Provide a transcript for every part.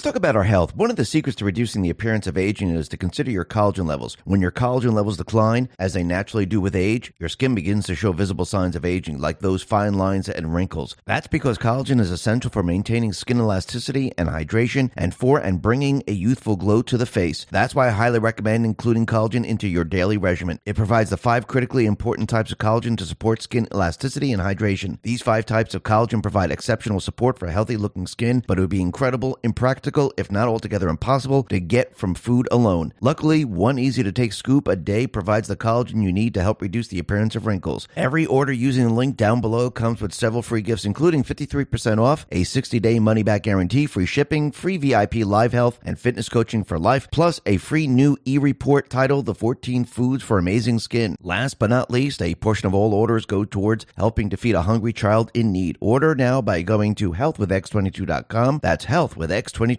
Let's talk about our health. One of the secrets to reducing the appearance of aging is to consider your collagen levels. When your collagen levels decline, as they naturally do with age, your skin begins to show visible signs of aging, like those fine lines and wrinkles. That's because collagen is essential for maintaining skin elasticity and hydration and for and bringing a youthful glow to the face. That's why I highly recommend including collagen into your daily regimen. It provides the five critically important types of collagen to support skin elasticity and hydration. These five types of collagen provide exceptional support for healthy looking skin, but it would be incredible, impractical, if not altogether impossible, to get from food alone. Luckily, one easy to take scoop a day provides the collagen you need to help reduce the appearance of wrinkles. Every order using the link down below comes with several free gifts, including 53% off, a 60 day money back guarantee, free shipping, free VIP live health and fitness coaching for life, plus a free new e report titled The 14 Foods for Amazing Skin. Last but not least, a portion of all orders go towards helping to feed a hungry child in need. Order now by going to healthwithx22.com. That's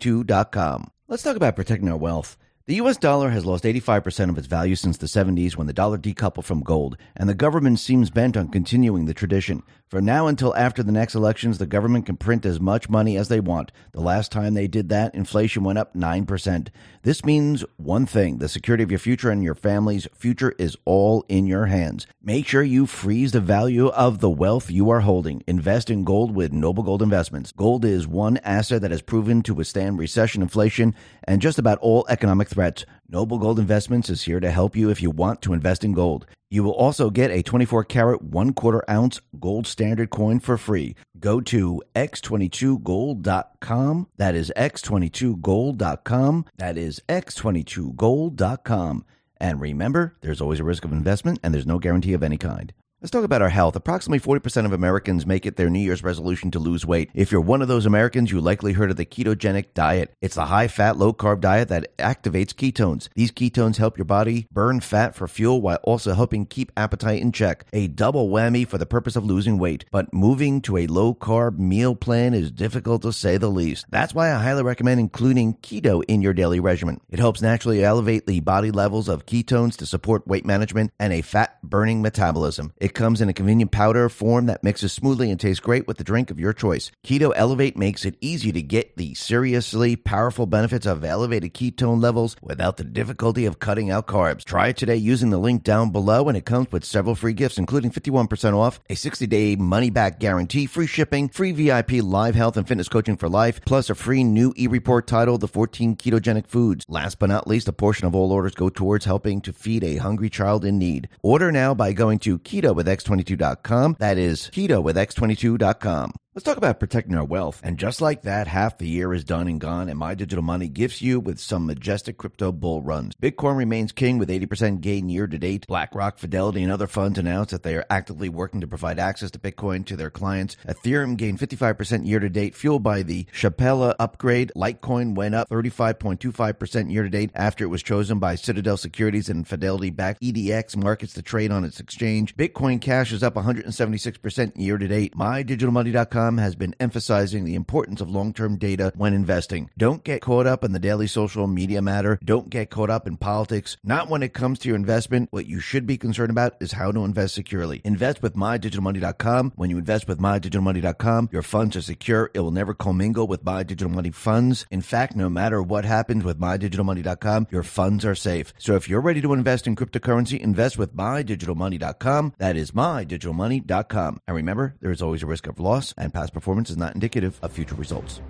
healthwithx22.com. Let's talk about protecting our wealth. The US dollar has lost 85% of its value since the 70s when the dollar decoupled from gold, and the government seems bent on continuing the tradition. From now until after the next elections, the government can print as much money as they want. The last time they did that, inflation went up 9%. This means one thing the security of your future and your family's future is all in your hands. Make sure you freeze the value of the wealth you are holding. Invest in gold with Noble Gold Investments. Gold is one asset that has proven to withstand recession, inflation, and just about all economic threats. Noble Gold Investments is here to help you if you want to invest in gold. You will also get a 24 karat, one quarter ounce gold standard coin for free. Go to x22gold.com. That is x22gold.com. That is x22gold.com. And remember, there's always a risk of investment and there's no guarantee of any kind. Let's talk about our health. Approximately 40% of Americans make it their New Year's resolution to lose weight. If you're one of those Americans, you likely heard of the ketogenic diet. It's a high fat, low carb diet that activates ketones. These ketones help your body burn fat for fuel while also helping keep appetite in check. A double whammy for the purpose of losing weight. But moving to a low carb meal plan is difficult to say the least. That's why I highly recommend including keto in your daily regimen. It helps naturally elevate the body levels of ketones to support weight management and a fat burning metabolism. Comes in a convenient powder form that mixes smoothly and tastes great with the drink of your choice. Keto Elevate makes it easy to get the seriously powerful benefits of elevated ketone levels without the difficulty of cutting out carbs. Try it today using the link down below, and it comes with several free gifts, including 51% off, a 60 day money back guarantee, free shipping, free VIP live health and fitness coaching for life, plus a free new e report titled The 14 Ketogenic Foods. Last but not least, a portion of all orders go towards helping to feed a hungry child in need. Order now by going to keto with x22.com. That is keto with x22.com. Let's talk about protecting our wealth. And just like that, half the year is done and gone, and My Digital Money gifts you with some majestic crypto bull runs. Bitcoin remains king with 80% gain year to date. BlackRock, Fidelity, and other funds announced that they are actively working to provide access to Bitcoin to their clients. Ethereum gained 55% year to date, fueled by the Shapella upgrade. Litecoin went up 35.25% year to date after it was chosen by Citadel Securities and Fidelity backed EDX markets to trade on its exchange. Bitcoin Cash is up 176% year to date. MyDigitalMoney.com has been emphasizing the importance of long term data when investing. Don't get caught up in the daily social media matter. Don't get caught up in politics. Not when it comes to your investment. What you should be concerned about is how to invest securely. Invest with MyDigitalMoney.com. When you invest with MyDigitalMoney.com, your funds are secure. It will never commingle with My Digital Money funds. In fact, no matter what happens with MyDigitalMoney.com, your funds are safe. So if you're ready to invest in cryptocurrency, invest with MyDigitalMoney.com. That is MyDigitalMoney.com. And remember, there is always a risk of loss and past performance is not indicative of future results.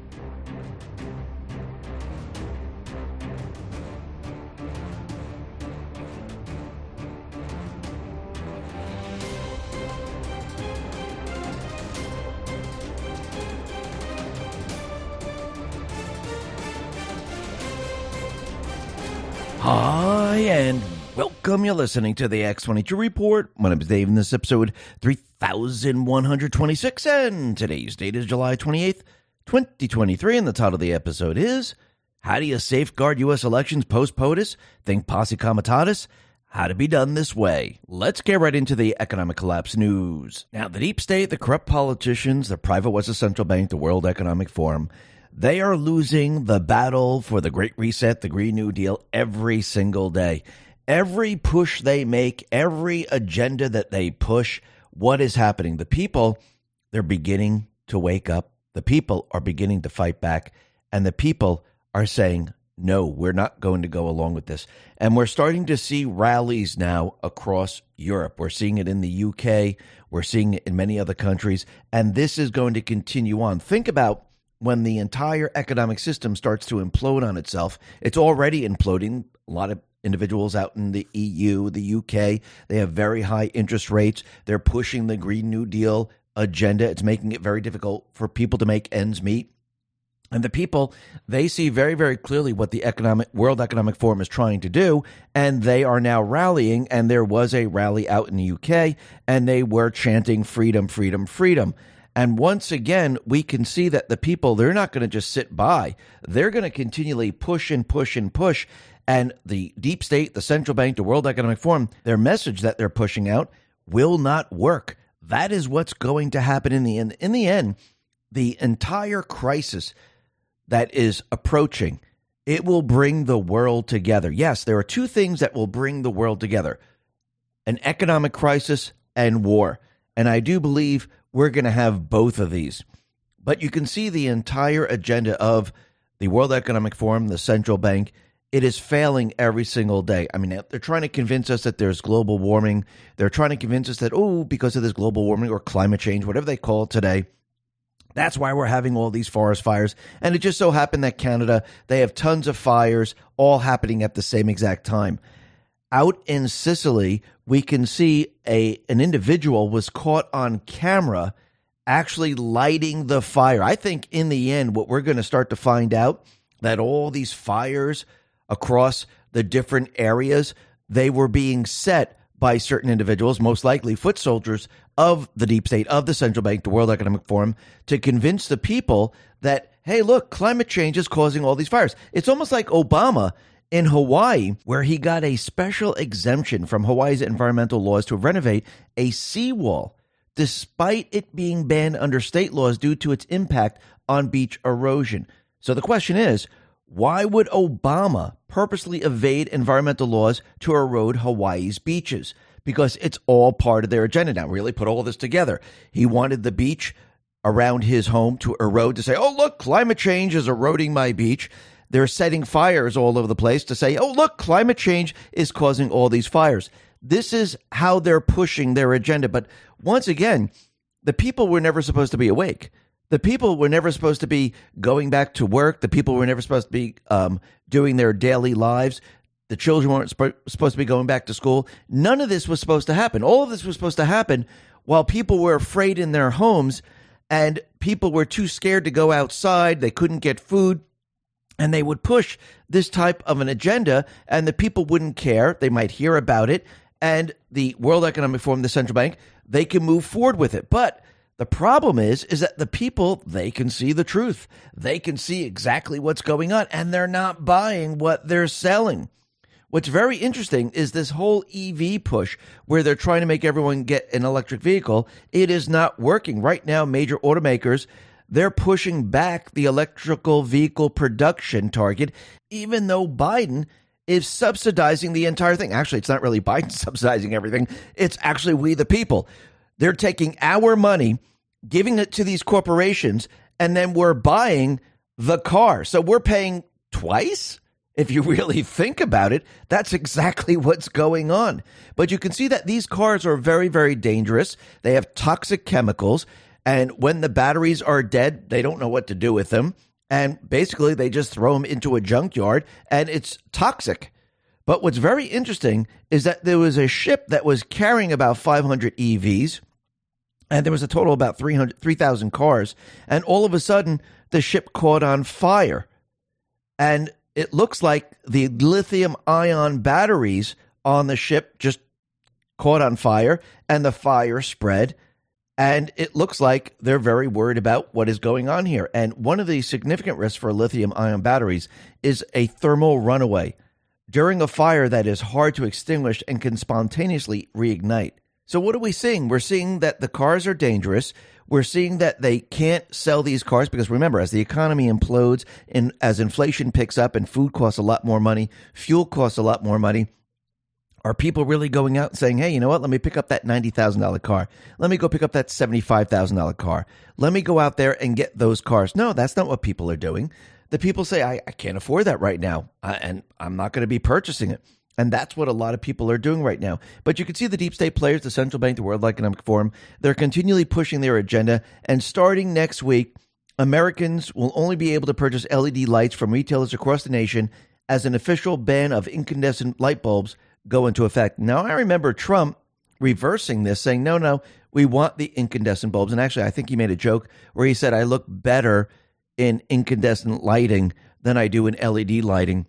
Hi, and welcome. You're listening to the X22 Report. My name is Dave, and this is episode 3126, and today's date is July 28th, 2023, and the title of the episode is How Do You Safeguard U.S. Elections Post POTUS? Think Posse Comitatus? How to be done this way. Let's get right into the economic collapse news. Now, the deep state, the corrupt politicians, the private Western Central Bank, the World Economic Forum, they are losing the battle for the Great Reset, the Green New Deal every single day. Every push they make, every agenda that they push, what is happening? The people, they're beginning to wake up. The people are beginning to fight back, and the people are saying, no, we're not going to go along with this. And we're starting to see rallies now across Europe. We're seeing it in the UK, we're seeing it in many other countries, and this is going to continue on. Think about when the entire economic system starts to implode on itself. It's already imploding. A lot of individuals out in the EU, the UK, they have very high interest rates. They're pushing the Green New Deal agenda. It's making it very difficult for people to make ends meet. And the people, they see very, very clearly what the economic World Economic Forum is trying to do, and they are now rallying. And there was a rally out in the UK, and they were chanting freedom, freedom, freedom. And once again, we can see that the people, they're not going to just sit by. They're going to continually push and push and push. And the deep state, the central bank, the World Economic Forum, their message that they're pushing out will not work. That is what's going to happen in the end. In the end, the entire crisis that is approaching, it will bring the world together. Yes, there are two things that will bring the world together an economic crisis and war. And I do believe we're going to have both of these. But you can see the entire agenda of the World Economic Forum, the central bank, it is failing every single day. I mean, they're trying to convince us that there's global warming. They're trying to convince us that, oh, because of this global warming or climate change, whatever they call it today, that's why we're having all these forest fires. And it just so happened that Canada, they have tons of fires all happening at the same exact time. Out in Sicily, we can see a an individual was caught on camera actually lighting the fire. I think in the end what we're going to start to find out that all these fires across the different areas, they were being set by certain individuals, most likely foot soldiers of the deep state, of the central bank, the World Economic Forum, to convince the people that, hey, look, climate change is causing all these fires. It's almost like Obama in Hawaii, where he got a special exemption from Hawaii's environmental laws to renovate a seawall, despite it being banned under state laws due to its impact on beach erosion. So the question is, why would Obama purposely evade environmental laws to erode Hawaii's beaches? Because it's all part of their agenda now. Really put all this together. He wanted the beach around his home to erode to say, oh, look, climate change is eroding my beach. They're setting fires all over the place to say, oh, look, climate change is causing all these fires. This is how they're pushing their agenda. But once again, the people were never supposed to be awake. The people were never supposed to be going back to work. The people were never supposed to be um, doing their daily lives. The children weren't sp- supposed to be going back to school. None of this was supposed to happen. All of this was supposed to happen while people were afraid in their homes and people were too scared to go outside. They couldn't get food. And they would push this type of an agenda, and the people wouldn't care. They might hear about it, and the World Economic Forum, the central bank, they can move forward with it. But the problem is is that the people they can see the truth. They can see exactly what's going on and they're not buying what they're selling. What's very interesting is this whole EV push where they're trying to make everyone get an electric vehicle. It is not working. Right now major automakers they're pushing back the electrical vehicle production target even though Biden is subsidizing the entire thing. Actually, it's not really Biden subsidizing everything. It's actually we the people. They're taking our money giving it to these corporations, and then we're buying the car. So we're paying twice. If you really think about it, that's exactly what's going on. But you can see that these cars are very, very dangerous. They have toxic chemicals. And when the batteries are dead, they don't know what to do with them. And basically, they just throw them into a junkyard and it's toxic. But what's very interesting is that there was a ship that was carrying about 500 EVs and there was a total about 300 3000 cars. And all of a sudden the ship caught on fire. And it looks like the lithium ion batteries on the ship just caught on fire and the fire spread. And it looks like they're very worried about what is going on here. And one of the significant risks for lithium ion batteries is a thermal runaway. During a fire that is hard to extinguish and can spontaneously reignite so what are we seeing? We're seeing that the cars are dangerous. We're seeing that they can't sell these cars because remember, as the economy implodes and as inflation picks up and food costs a lot more money, fuel costs a lot more money, are people really going out and saying, hey, you know what? Let me pick up that $90,000 car. Let me go pick up that $75,000 car. Let me go out there and get those cars. No, that's not what people are doing. the people say, I, I can't afford that right now, uh, and I'm not going to be purchasing it. And that's what a lot of people are doing right now. But you can see the deep state players, the central bank, the World Economic Forum, they're continually pushing their agenda. And starting next week, Americans will only be able to purchase LED lights from retailers across the nation as an official ban of incandescent light bulbs go into effect. Now, I remember Trump reversing this, saying, no, no, we want the incandescent bulbs. And actually, I think he made a joke where he said, I look better in incandescent lighting than I do in LED lighting.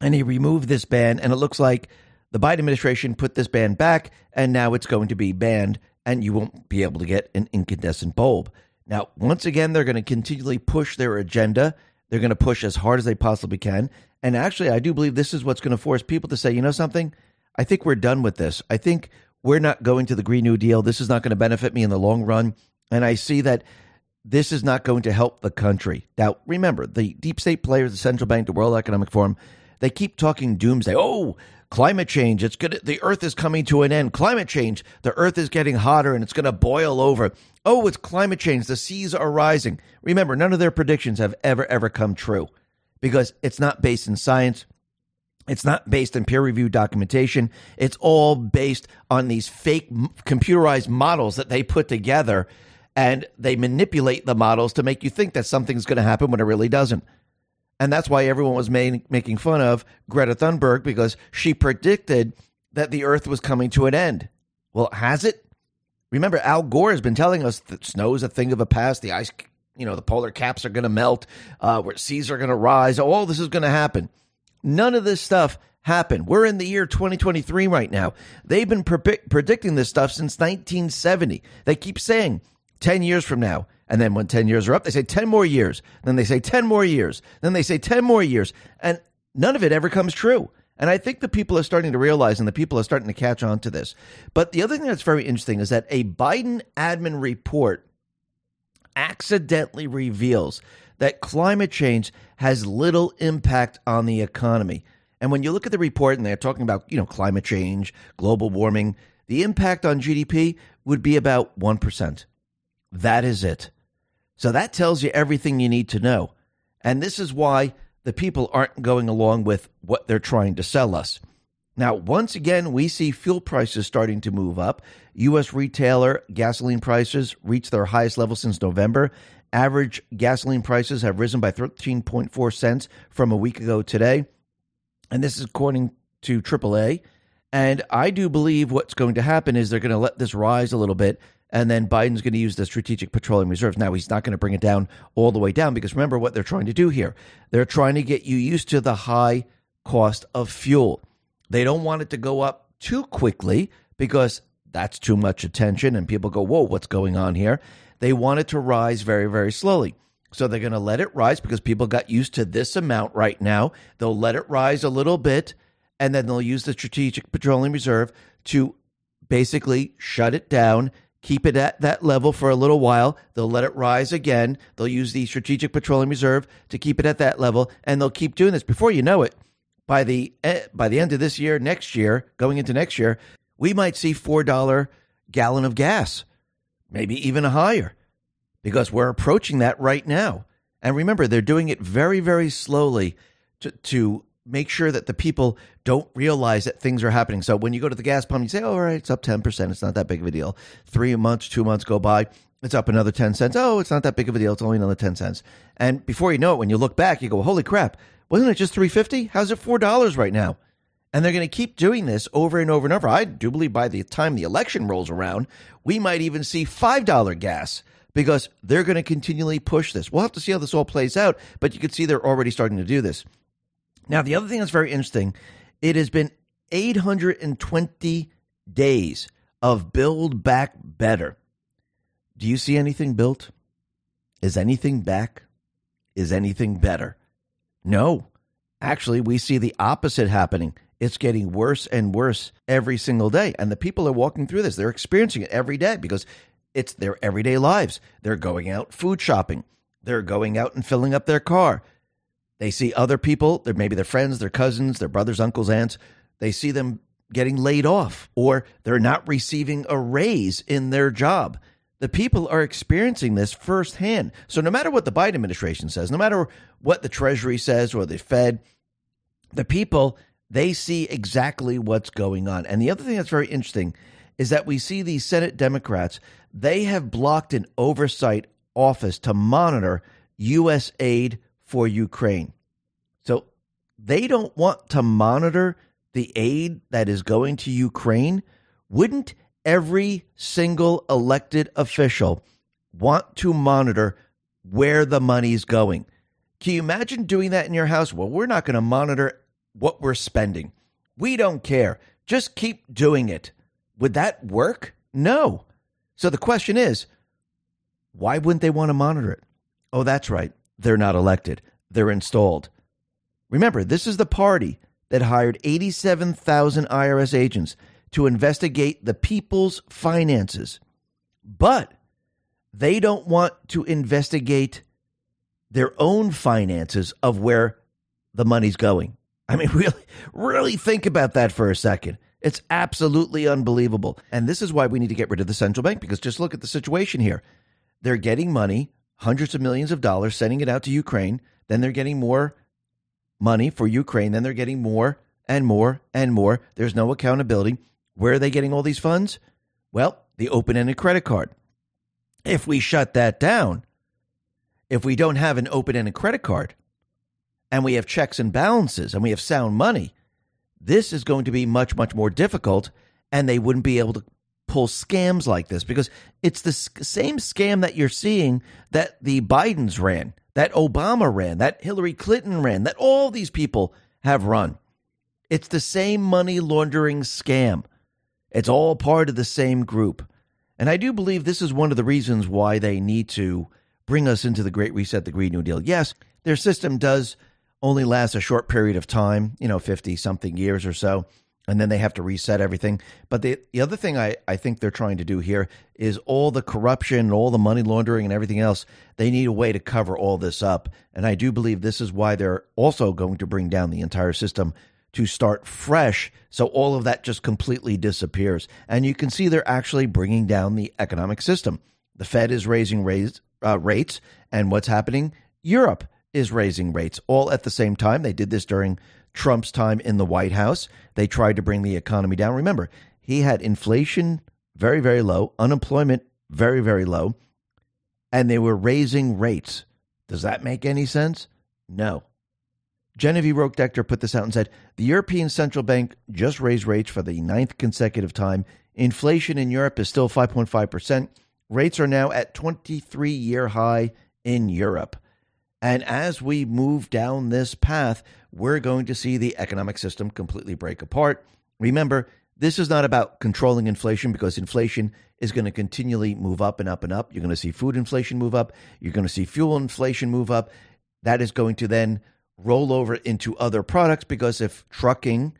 And he removed this ban, and it looks like the Biden administration put this ban back, and now it's going to be banned, and you won't be able to get an incandescent bulb. Now, once again, they're going to continually push their agenda. They're going to push as hard as they possibly can. And actually, I do believe this is what's going to force people to say, you know something? I think we're done with this. I think we're not going to the Green New Deal. This is not going to benefit me in the long run. And I see that this is not going to help the country. Now, remember, the deep state players, the central bank, the World Economic Forum, they keep talking doomsday. Oh, climate change, it's good. The earth is coming to an end. Climate change, the earth is getting hotter and it's going to boil over. Oh, it's climate change. The seas are rising. Remember, none of their predictions have ever, ever come true because it's not based in science. It's not based in peer reviewed documentation. It's all based on these fake computerized models that they put together and they manipulate the models to make you think that something's going to happen when it really doesn't. And that's why everyone was made, making fun of Greta Thunberg because she predicted that the earth was coming to an end. Well, has it? Remember, Al Gore has been telling us that snow is a thing of the past. The ice, you know, the polar caps are going to melt, uh, where seas are going to rise. All this is going to happen. None of this stuff happened. We're in the year 2023 right now. They've been pre- predicting this stuff since 1970. They keep saying 10 years from now. And then when 10 years are up, they say 10 more years. Then they say 10 more years. Then they say 10 more years. And none of it ever comes true. And I think the people are starting to realize and the people are starting to catch on to this. But the other thing that's very interesting is that a Biden admin report accidentally reveals that climate change has little impact on the economy. And when you look at the report and they're talking about, you know, climate change, global warming, the impact on GDP would be about 1%. That is it. So that tells you everything you need to know. And this is why the people aren't going along with what they're trying to sell us. Now, once again, we see fuel prices starting to move up. U.S. retailer gasoline prices reached their highest level since November. Average gasoline prices have risen by 13.4 cents from a week ago today. And this is according to AAA. And I do believe what's going to happen is they're going to let this rise a little bit. And then Biden's going to use the strategic petroleum reserves. Now, he's not going to bring it down all the way down because remember what they're trying to do here. They're trying to get you used to the high cost of fuel. They don't want it to go up too quickly because that's too much attention and people go, whoa, what's going on here? They want it to rise very, very slowly. So they're going to let it rise because people got used to this amount right now. They'll let it rise a little bit and then they'll use the strategic petroleum reserve to basically shut it down keep it at that level for a little while. They'll let it rise again. They'll use the Strategic Petroleum Reserve to keep it at that level, and they'll keep doing this. Before you know it, by the eh, by the end of this year, next year, going into next year, we might see four dollar gallon of gas, maybe even higher, because we're approaching that right now. And remember, they're doing it very, very slowly to, to make sure that the people don't realize that things are happening. So when you go to the gas pump, you say, oh, all right, it's up 10%. It's not that big of a deal. Three months, two months go by. It's up another 10 cents. Oh, it's not that big of a deal. It's only another 10 cents. And before you know it, when you look back, you go, holy crap, wasn't it just 350? How's it $4 right now? And they're going to keep doing this over and over and over. I do believe by the time the election rolls around, we might even see $5 gas because they're going to continually push this. We'll have to see how this all plays out, but you can see they're already starting to do this. Now, the other thing that's very interesting, it has been 820 days of Build Back Better. Do you see anything built? Is anything back? Is anything better? No. Actually, we see the opposite happening. It's getting worse and worse every single day. And the people are walking through this. They're experiencing it every day because it's their everyday lives. They're going out food shopping. They're going out and filling up their car. They see other people, they're maybe their friends, their cousins, their brothers, uncles, aunts. They see them getting laid off or they're not receiving a raise in their job. the people are experiencing this firsthand. So no matter what the Biden administration says, no matter what the Treasury says or the Fed, the people they see exactly what's going on. And the other thing that's very interesting is that we see these Senate Democrats, they have blocked an oversight office to monitor U.S. aid for Ukraine. So they don't want to monitor the aid that is going to Ukraine. Wouldn't every single elected official want to monitor where the money's going? Can you imagine doing that in your house? Well, we're not going to monitor what we're spending. We don't care. Just keep doing it. Would that work? No. So the question is, why wouldn't they want to monitor it? Oh, that's right. They're not elected, they're installed. Remember, this is the party that hired 87,000 IRS agents to investigate the people's finances. But they don't want to investigate their own finances of where the money's going. I mean, really, really think about that for a second. It's absolutely unbelievable. And this is why we need to get rid of the central bank because just look at the situation here. They're getting money, hundreds of millions of dollars, sending it out to Ukraine. Then they're getting more money for Ukraine. Then they're getting more and more and more. There's no accountability. Where are they getting all these funds? Well, the open ended credit card. If we shut that down, if we don't have an open ended credit card, and we have checks and balances and we have sound money, this is going to be much, much more difficult, and they wouldn't be able to pull scams like this because it's the same scam that you're seeing that the Bidens ran, that Obama ran, that Hillary Clinton ran, that all these people have run. It's the same money laundering scam. It's all part of the same group. And I do believe this is one of the reasons why they need to bring us into the Great Reset, the Green New Deal. Yes, their system does only last a short period of time, you know, 50 something years or so, and then they have to reset everything. But the, the other thing I, I think they're trying to do here is all the corruption, and all the money laundering, and everything else, they need a way to cover all this up. And I do believe this is why they're also going to bring down the entire system to start fresh so all of that just completely disappears. And you can see they're actually bringing down the economic system. The Fed is raising raise, uh, rates, and what's happening? Europe is raising rates all at the same time. They did this during Trump's time in the White House. They tried to bring the economy down. Remember, he had inflation very, very low, unemployment very, very low, and they were raising rates. Does that make any sense? No. Genevieve Roch-Decter put this out and said the European Central Bank just raised rates for the ninth consecutive time. Inflation in Europe is still 5.5%. Rates are now at 23 year high in Europe. And as we move down this path, we're going to see the economic system completely break apart. Remember, this is not about controlling inflation because inflation is going to continually move up and up and up. You're going to see food inflation move up. You're going to see fuel inflation move up. That is going to then roll over into other products because if trucking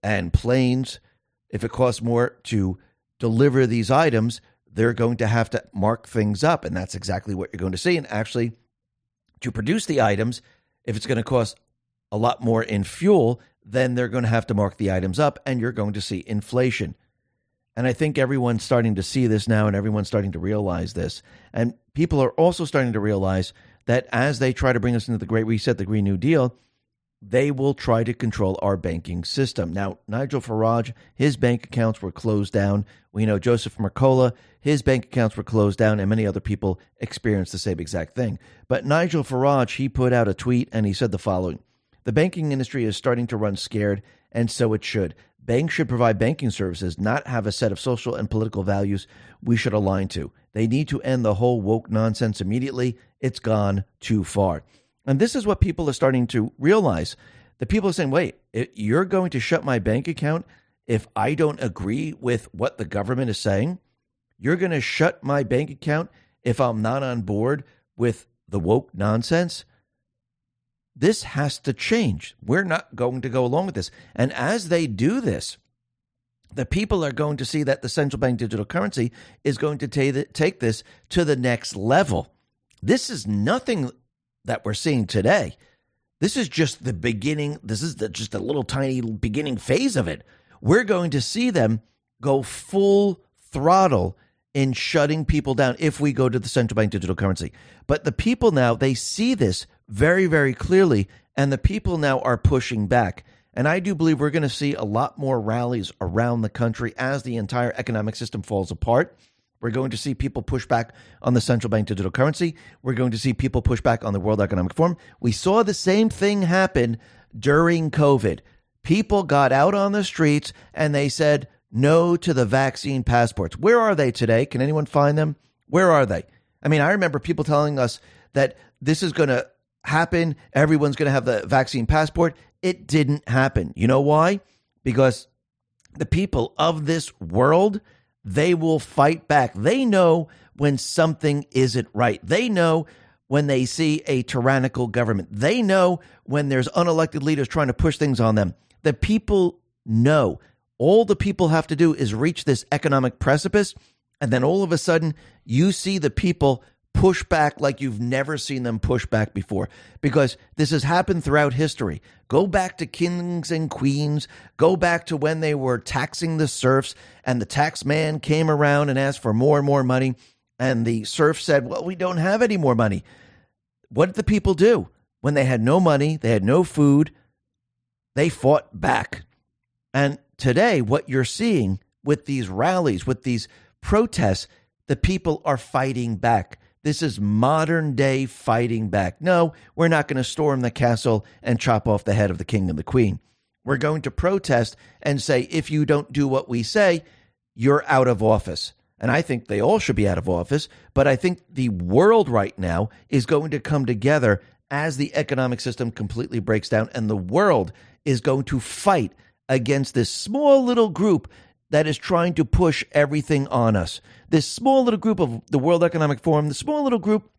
and planes, if it costs more to deliver these items, they're going to have to mark things up. And that's exactly what you're going to see. And actually, to produce the items, if it's going to cost a lot more in fuel, then they're going to have to mark the items up and you're going to see inflation. And I think everyone's starting to see this now and everyone's starting to realize this. And people are also starting to realize that as they try to bring us into the Great Reset, the Green New Deal, they will try to control our banking system. Now, Nigel Farage, his bank accounts were closed down. We know Joseph Mercola, his bank accounts were closed down, and many other people experienced the same exact thing. But Nigel Farage, he put out a tweet and he said the following The banking industry is starting to run scared, and so it should. Banks should provide banking services, not have a set of social and political values we should align to. They need to end the whole woke nonsense immediately. It's gone too far. And this is what people are starting to realize. The people are saying, wait, you're going to shut my bank account if I don't agree with what the government is saying? You're going to shut my bank account if I'm not on board with the woke nonsense? This has to change. We're not going to go along with this. And as they do this, the people are going to see that the central bank digital currency is going to take this to the next level. This is nothing that we're seeing today. This is just the beginning. This is the, just a little tiny beginning phase of it. We're going to see them go full throttle in shutting people down if we go to the central bank digital currency. But the people now, they see this very, very clearly, and the people now are pushing back. And I do believe we're going to see a lot more rallies around the country as the entire economic system falls apart. We're going to see people push back on the central bank digital currency. We're going to see people push back on the World Economic Forum. We saw the same thing happen during COVID. People got out on the streets and they said no to the vaccine passports. Where are they today? Can anyone find them? Where are they? I mean, I remember people telling us that this is going to happen. Everyone's going to have the vaccine passport. It didn't happen. You know why? Because the people of this world, they will fight back. They know when something isn't right. They know when they see a tyrannical government. They know when there's unelected leaders trying to push things on them. The people know. All the people have to do is reach this economic precipice, and then all of a sudden, you see the people push back like you've never seen them push back before because this has happened throughout history. Go back to kings and queens, go back to when they were taxing the serfs and the tax man came around and asked for more and more money and the serf said, "Well, we don't have any more money." What did the people do? When they had no money, they had no food, they fought back. And today what you're seeing with these rallies, with these protests, the people are fighting back this is modern day fighting back. No, we're not going to storm the castle and chop off the head of the king and the queen. We're going to protest and say, if you don't do what we say, you're out of office. And I think they all should be out of office. But I think the world right now is going to come together as the economic system completely breaks down. And the world is going to fight against this small little group that is trying to push everything on us. This small little group of the World Economic Forum, the small little group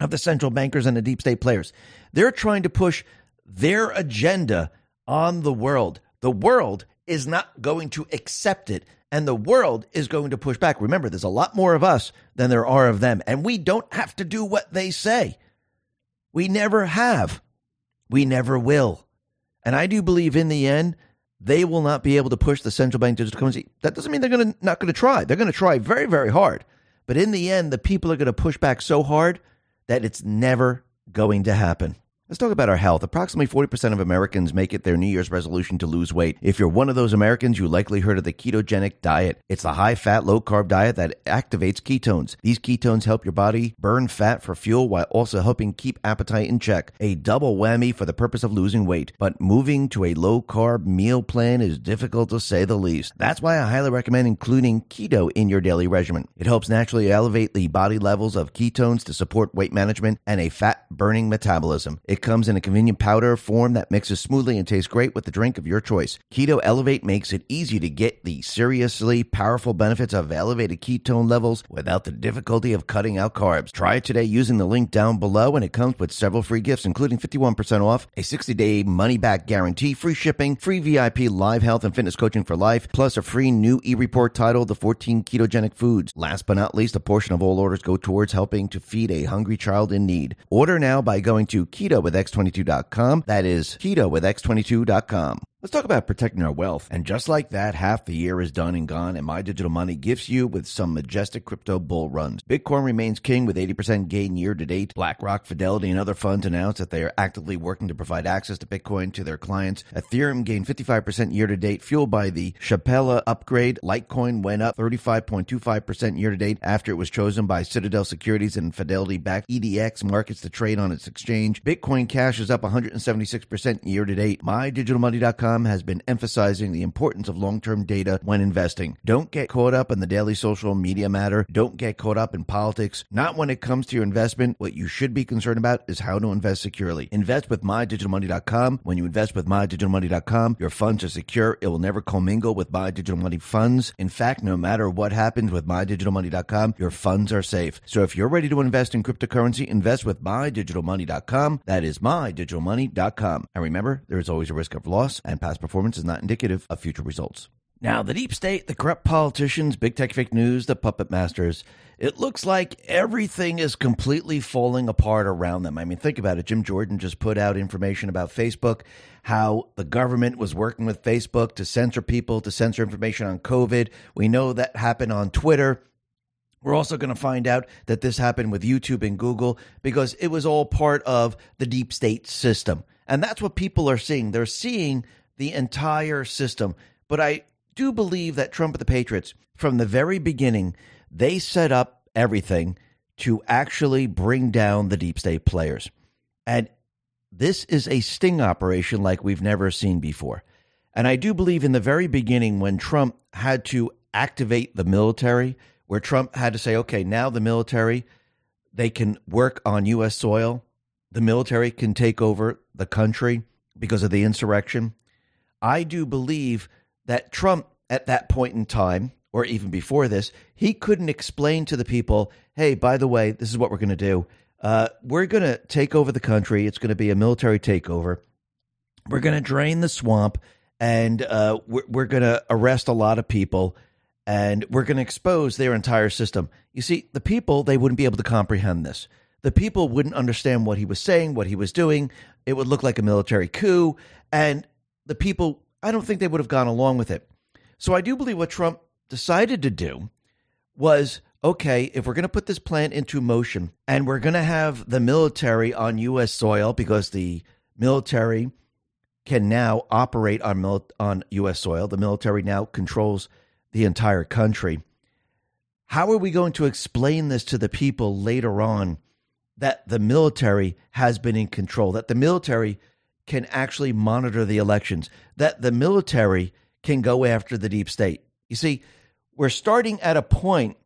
of the central bankers and the deep state players, they're trying to push their agenda on the world. The world is not going to accept it, and the world is going to push back. Remember, there's a lot more of us than there are of them, and we don't have to do what they say. We never have. We never will. And I do believe in the end, they will not be able to push the central bank digital currency. That doesn't mean they're going to not going to try. They're going to try very very hard. But in the end, the people are going to push back so hard that it's never going to happen. Let's talk about our health. Approximately 40% of Americans make it their New Year's resolution to lose weight. If you're one of those Americans, you likely heard of the ketogenic diet. It's a high fat, low carb diet that activates ketones. These ketones help your body burn fat for fuel while also helping keep appetite in check. A double whammy for the purpose of losing weight. But moving to a low carb meal plan is difficult to say the least. That's why I highly recommend including keto in your daily regimen. It helps naturally elevate the body levels of ketones to support weight management and a fat burning metabolism. It comes in a convenient powder form that mixes smoothly and tastes great with the drink of your choice. Keto Elevate makes it easy to get the seriously powerful benefits of elevated ketone levels without the difficulty of cutting out carbs. Try it today using the link down below, and it comes with several free gifts, including 51% off, a 60 day money back guarantee, free shipping, free VIP live health and fitness coaching for life, plus a free new e report titled The 14 Ketogenic Foods. Last but not least, a portion of all orders go towards helping to feed a hungry child in need. Order now by going to keto with X22.com. That is keto with X22.com. Let's talk about protecting our wealth. And just like that, half the year is done and gone, and My Digital Money gifts you with some majestic crypto bull runs. Bitcoin remains king with 80% gain year to date. BlackRock, Fidelity, and other funds announced that they are actively working to provide access to Bitcoin to their clients. Ethereum gained 55% year to date, fueled by the Shapella upgrade. Litecoin went up 35.25% year to date after it was chosen by Citadel Securities and Fidelity backed EDX markets to trade on its exchange. Bitcoin Cash is up 176% year to date. MyDigitalMoney.com has been emphasizing the importance of long term data when investing. Don't get caught up in the daily social media matter. Don't get caught up in politics. Not when it comes to your investment. What you should be concerned about is how to invest securely. Invest with mydigitalmoney.com. When you invest with mydigitalmoney.com, your funds are secure. It will never commingle with My Digital Money funds. In fact, no matter what happens with mydigitalmoney.com, your funds are safe. So if you're ready to invest in cryptocurrency, invest with mydigitalmoney.com. That is mydigitalmoney.com. And remember, there is always a risk of loss and past performance is not indicative of future results. Now, the deep state, the corrupt politicians, big tech fake news, the puppet masters, it looks like everything is completely falling apart around them. I mean, think about it. Jim Jordan just put out information about Facebook, how the government was working with Facebook to censor people, to censor information on COVID. We know that happened on Twitter. We're also going to find out that this happened with YouTube and Google because it was all part of the deep state system. And that's what people are seeing. They're seeing the entire system. But I do believe that Trump and the Patriots, from the very beginning, they set up everything to actually bring down the deep state players. And this is a sting operation like we've never seen before. And I do believe in the very beginning when Trump had to activate the military, where Trump had to say, okay, now the military, they can work on U.S. soil. The military can take over the country because of the insurrection. I do believe that Trump, at that point in time, or even before this, he couldn't explain to the people, hey, by the way, this is what we're going to do. Uh, we're going to take over the country. It's going to be a military takeover. We're going to drain the swamp and uh, we're, we're going to arrest a lot of people and we're going to expose their entire system. You see, the people, they wouldn't be able to comprehend this. The people wouldn't understand what he was saying, what he was doing. It would look like a military coup. And the people, I don't think they would have gone along with it. So I do believe what Trump decided to do was okay, if we're going to put this plan into motion and we're going to have the military on U.S. soil because the military can now operate on, mil- on U.S. soil, the military now controls the entire country. How are we going to explain this to the people later on that the military has been in control, that the military can actually monitor the elections, that the military can go after the deep state? You see, we're starting at a point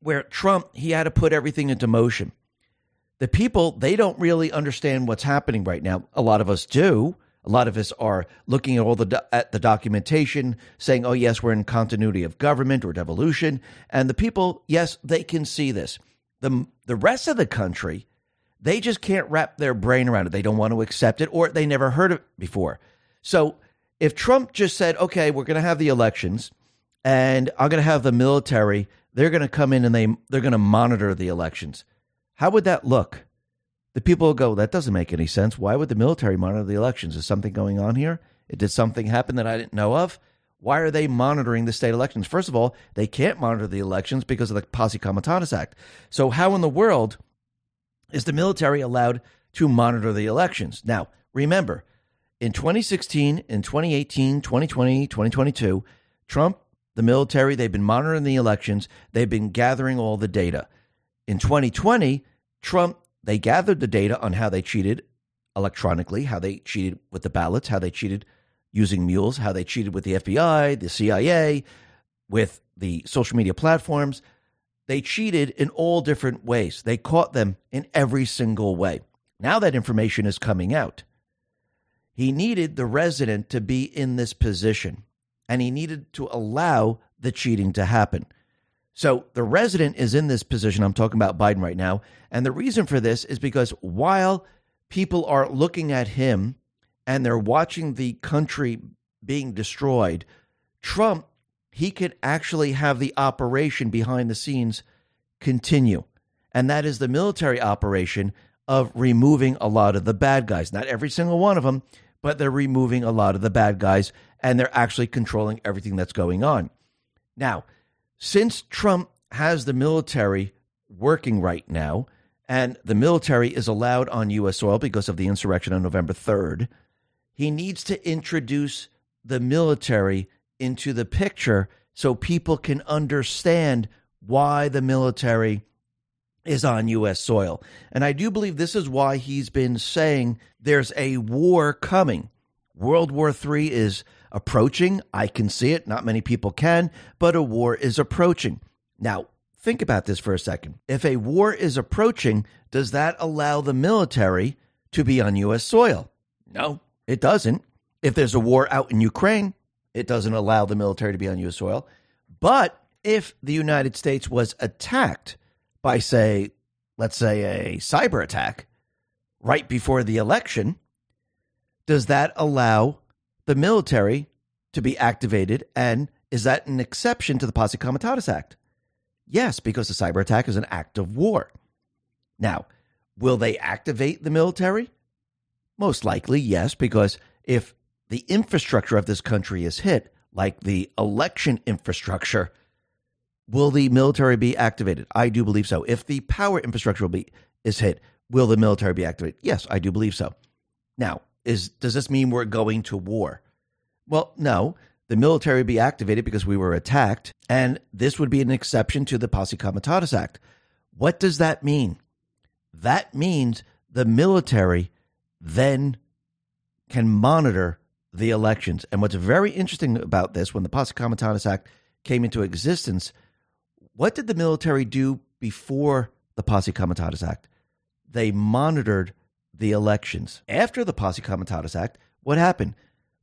where Trump, he had to put everything into motion. The people, they don't really understand what's happening right now. A lot of us do. A lot of us are looking at all the at the documentation, saying, "Oh yes, we're in continuity of government or devolution." And the people, yes, they can see this. the The rest of the country, they just can't wrap their brain around it. They don't want to accept it, or they never heard it before. So, if Trump just said, "Okay, we're going to have the elections," and I'm going to have the military. They're going to come in and they they're going to monitor the elections. How would that look? The people will go, that doesn't make any sense. Why would the military monitor the elections? Is something going on here? Did something happen that I didn't know of? Why are they monitoring the state elections? First of all, they can't monitor the elections because of the Posse Comitatus Act. So, how in the world is the military allowed to monitor the elections? Now, remember, in 2016, in 2018, 2020, 2022, Trump the military, they've been monitoring the elections, they've been gathering all the data. In 2020, Trump, they gathered the data on how they cheated electronically, how they cheated with the ballots, how they cheated using mules, how they cheated with the FBI, the CIA, with the social media platforms. They cheated in all different ways. They caught them in every single way. Now that information is coming out. He needed the resident to be in this position and he needed to allow the cheating to happen. So the resident is in this position. I'm talking about Biden right now. And the reason for this is because while people are looking at him and they're watching the country being destroyed, Trump, he could actually have the operation behind the scenes continue. And that is the military operation of removing a lot of the bad guys. Not every single one of them, but they're removing a lot of the bad guys and they're actually controlling everything that's going on. Now, since Trump has the military working right now, and the military is allowed on U.S. soil because of the insurrection on November 3rd, he needs to introduce the military into the picture so people can understand why the military is on U.S. soil. And I do believe this is why he's been saying there's a war coming. World War III is approaching. I can see it. Not many people can, but a war is approaching. Now, think about this for a second. If a war is approaching, does that allow the military to be on U.S. soil? No, it doesn't. If there's a war out in Ukraine, it doesn't allow the military to be on U.S. soil. But if the United States was attacked by, say, let's say a cyber attack right before the election, does that allow the military to be activated? And is that an exception to the Posse Comitatus Act? Yes, because the cyber attack is an act of war. Now, will they activate the military? Most likely, yes, because if the infrastructure of this country is hit, like the election infrastructure, will the military be activated? I do believe so. If the power infrastructure be is hit, will the military be activated? Yes, I do believe so. Now, is does this mean we're going to war? Well, no. The military would be activated because we were attacked, and this would be an exception to the Posse Comitatus Act. What does that mean? That means the military then can monitor the elections. And what's very interesting about this, when the Posse Comitatus Act came into existence, what did the military do before the Posse Comitatus Act? They monitored the elections. After the Posse Comitatus Act, what happened?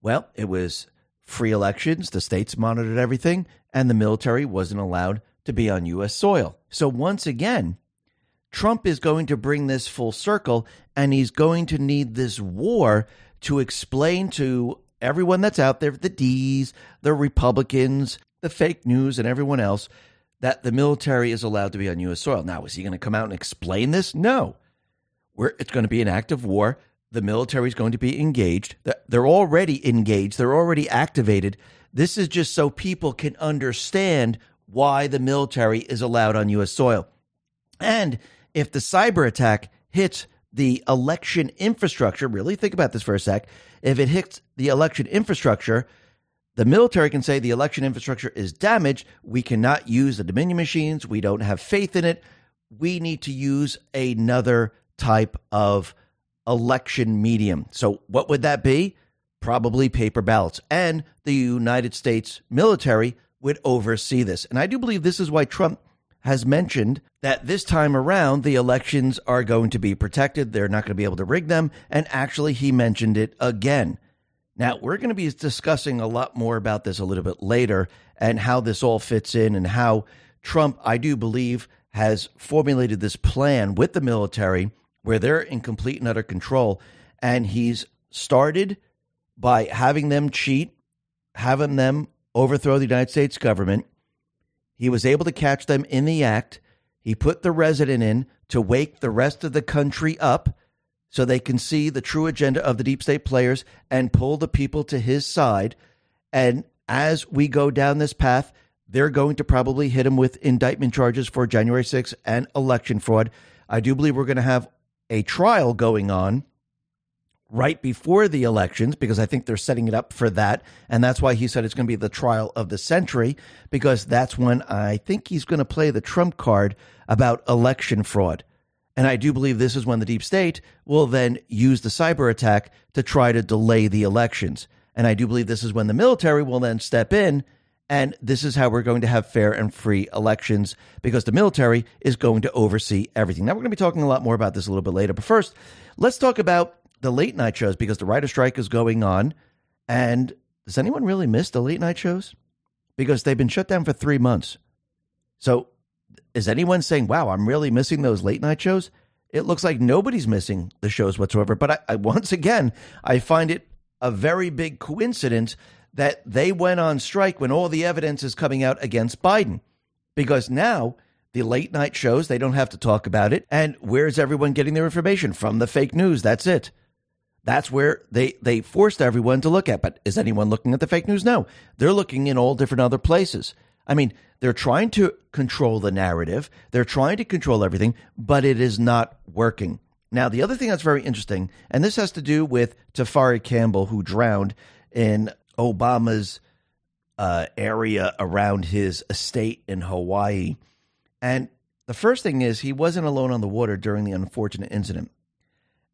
Well, it was free elections, the states monitored everything, and the military wasn't allowed to be on U.S. soil. So once again, Trump is going to bring this full circle, and he's going to need this war to explain to everyone that's out there, the D's, the Republicans, the fake news, and everyone else, that the military is allowed to be on U.S. soil. Now, is he going to come out and explain this? No. We're, it's going to be an act of war. The military is going to be engaged. They're already engaged, they're already activated. This is just so people can understand why the military is allowed on U.S. soil. And if the cyber attack hits the election infrastructure, really think about this for a sec. If it hits the election infrastructure, the military can say the election infrastructure is damaged. We cannot use the Dominion machines. We don't have faith in it. We need to use another type of election medium. So, what would that be? Probably paper ballots. And the United States military would oversee this. And I do believe this is why Trump has mentioned that this time around the elections are going to be protected. They're not going to be able to rig them. And actually, he mentioned it again. Now, we're going to be discussing a lot more about this a little bit later and how this all fits in and how Trump, I do believe, has formulated this plan with the military where they're in complete and utter control. And he's started by having them cheat, having them overthrow the United States government. He was able to catch them in the act. He put the resident in to wake the rest of the country up so they can see the true agenda of the deep state players and pull the people to his side. And as we go down this path, they're going to probably hit him with indictment charges for January 6th and election fraud. I do believe we're going to have a trial going on right before the elections because I think they're setting it up for that. And that's why he said it's going to be the trial of the century because that's when I think he's going to play the trump card about election fraud. And I do believe this is when the deep state will then use the cyber attack to try to delay the elections. And I do believe this is when the military will then step in. And this is how we're going to have fair and free elections because the military is going to oversee everything. Now, we're going to be talking a lot more about this a little bit later. But first, let's talk about the late night shows because the writer strike is going on. And does anyone really miss the late night shows? Because they've been shut down for three months. So is anyone saying, wow, I'm really missing those late night shows? It looks like nobody's missing the shows whatsoever. But I, I, once again, I find it a very big coincidence that they went on strike when all the evidence is coming out against Biden. Because now the late night shows, they don't have to talk about it. And where's everyone getting their information? From the fake news. That's it. That's where they, they forced everyone to look at. But is anyone looking at the fake news? No. They're looking in all different other places. I mean, they're trying to control the narrative, they're trying to control everything, but it is not working. Now, the other thing that's very interesting, and this has to do with Tafari Campbell, who drowned in Obama's uh, area around his estate in Hawaii. And the first thing is, he wasn't alone on the water during the unfortunate incident.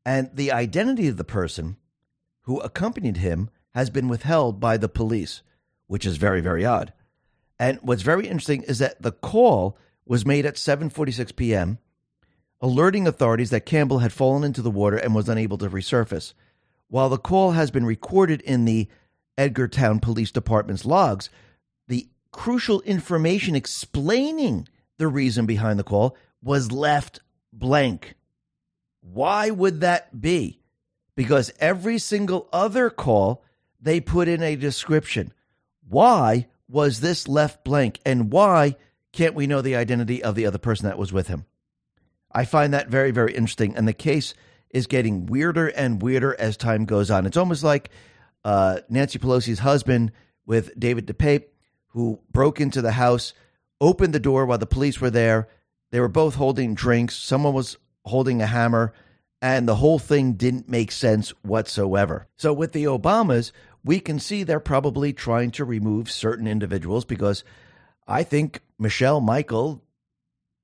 And the identity of the person who accompanied him has been withheld by the police, which is very, very odd. And what's very interesting is that the call was made at 7:46 p.m., alerting authorities that Campbell had fallen into the water and was unable to resurface. While the call has been recorded in the Edgartown Police Department's logs, the crucial information explaining the reason behind the call was left blank. Why would that be? Because every single other call, they put in a description. Why was this left blank? And why can't we know the identity of the other person that was with him? I find that very, very interesting. And the case is getting weirder and weirder as time goes on. It's almost like uh, Nancy Pelosi's husband with David DePape, who broke into the house opened the door while the police were there. They were both holding drinks. Someone was holding a hammer, and the whole thing didn't make sense whatsoever. So, with the Obamas, we can see they're probably trying to remove certain individuals because I think Michelle Michael,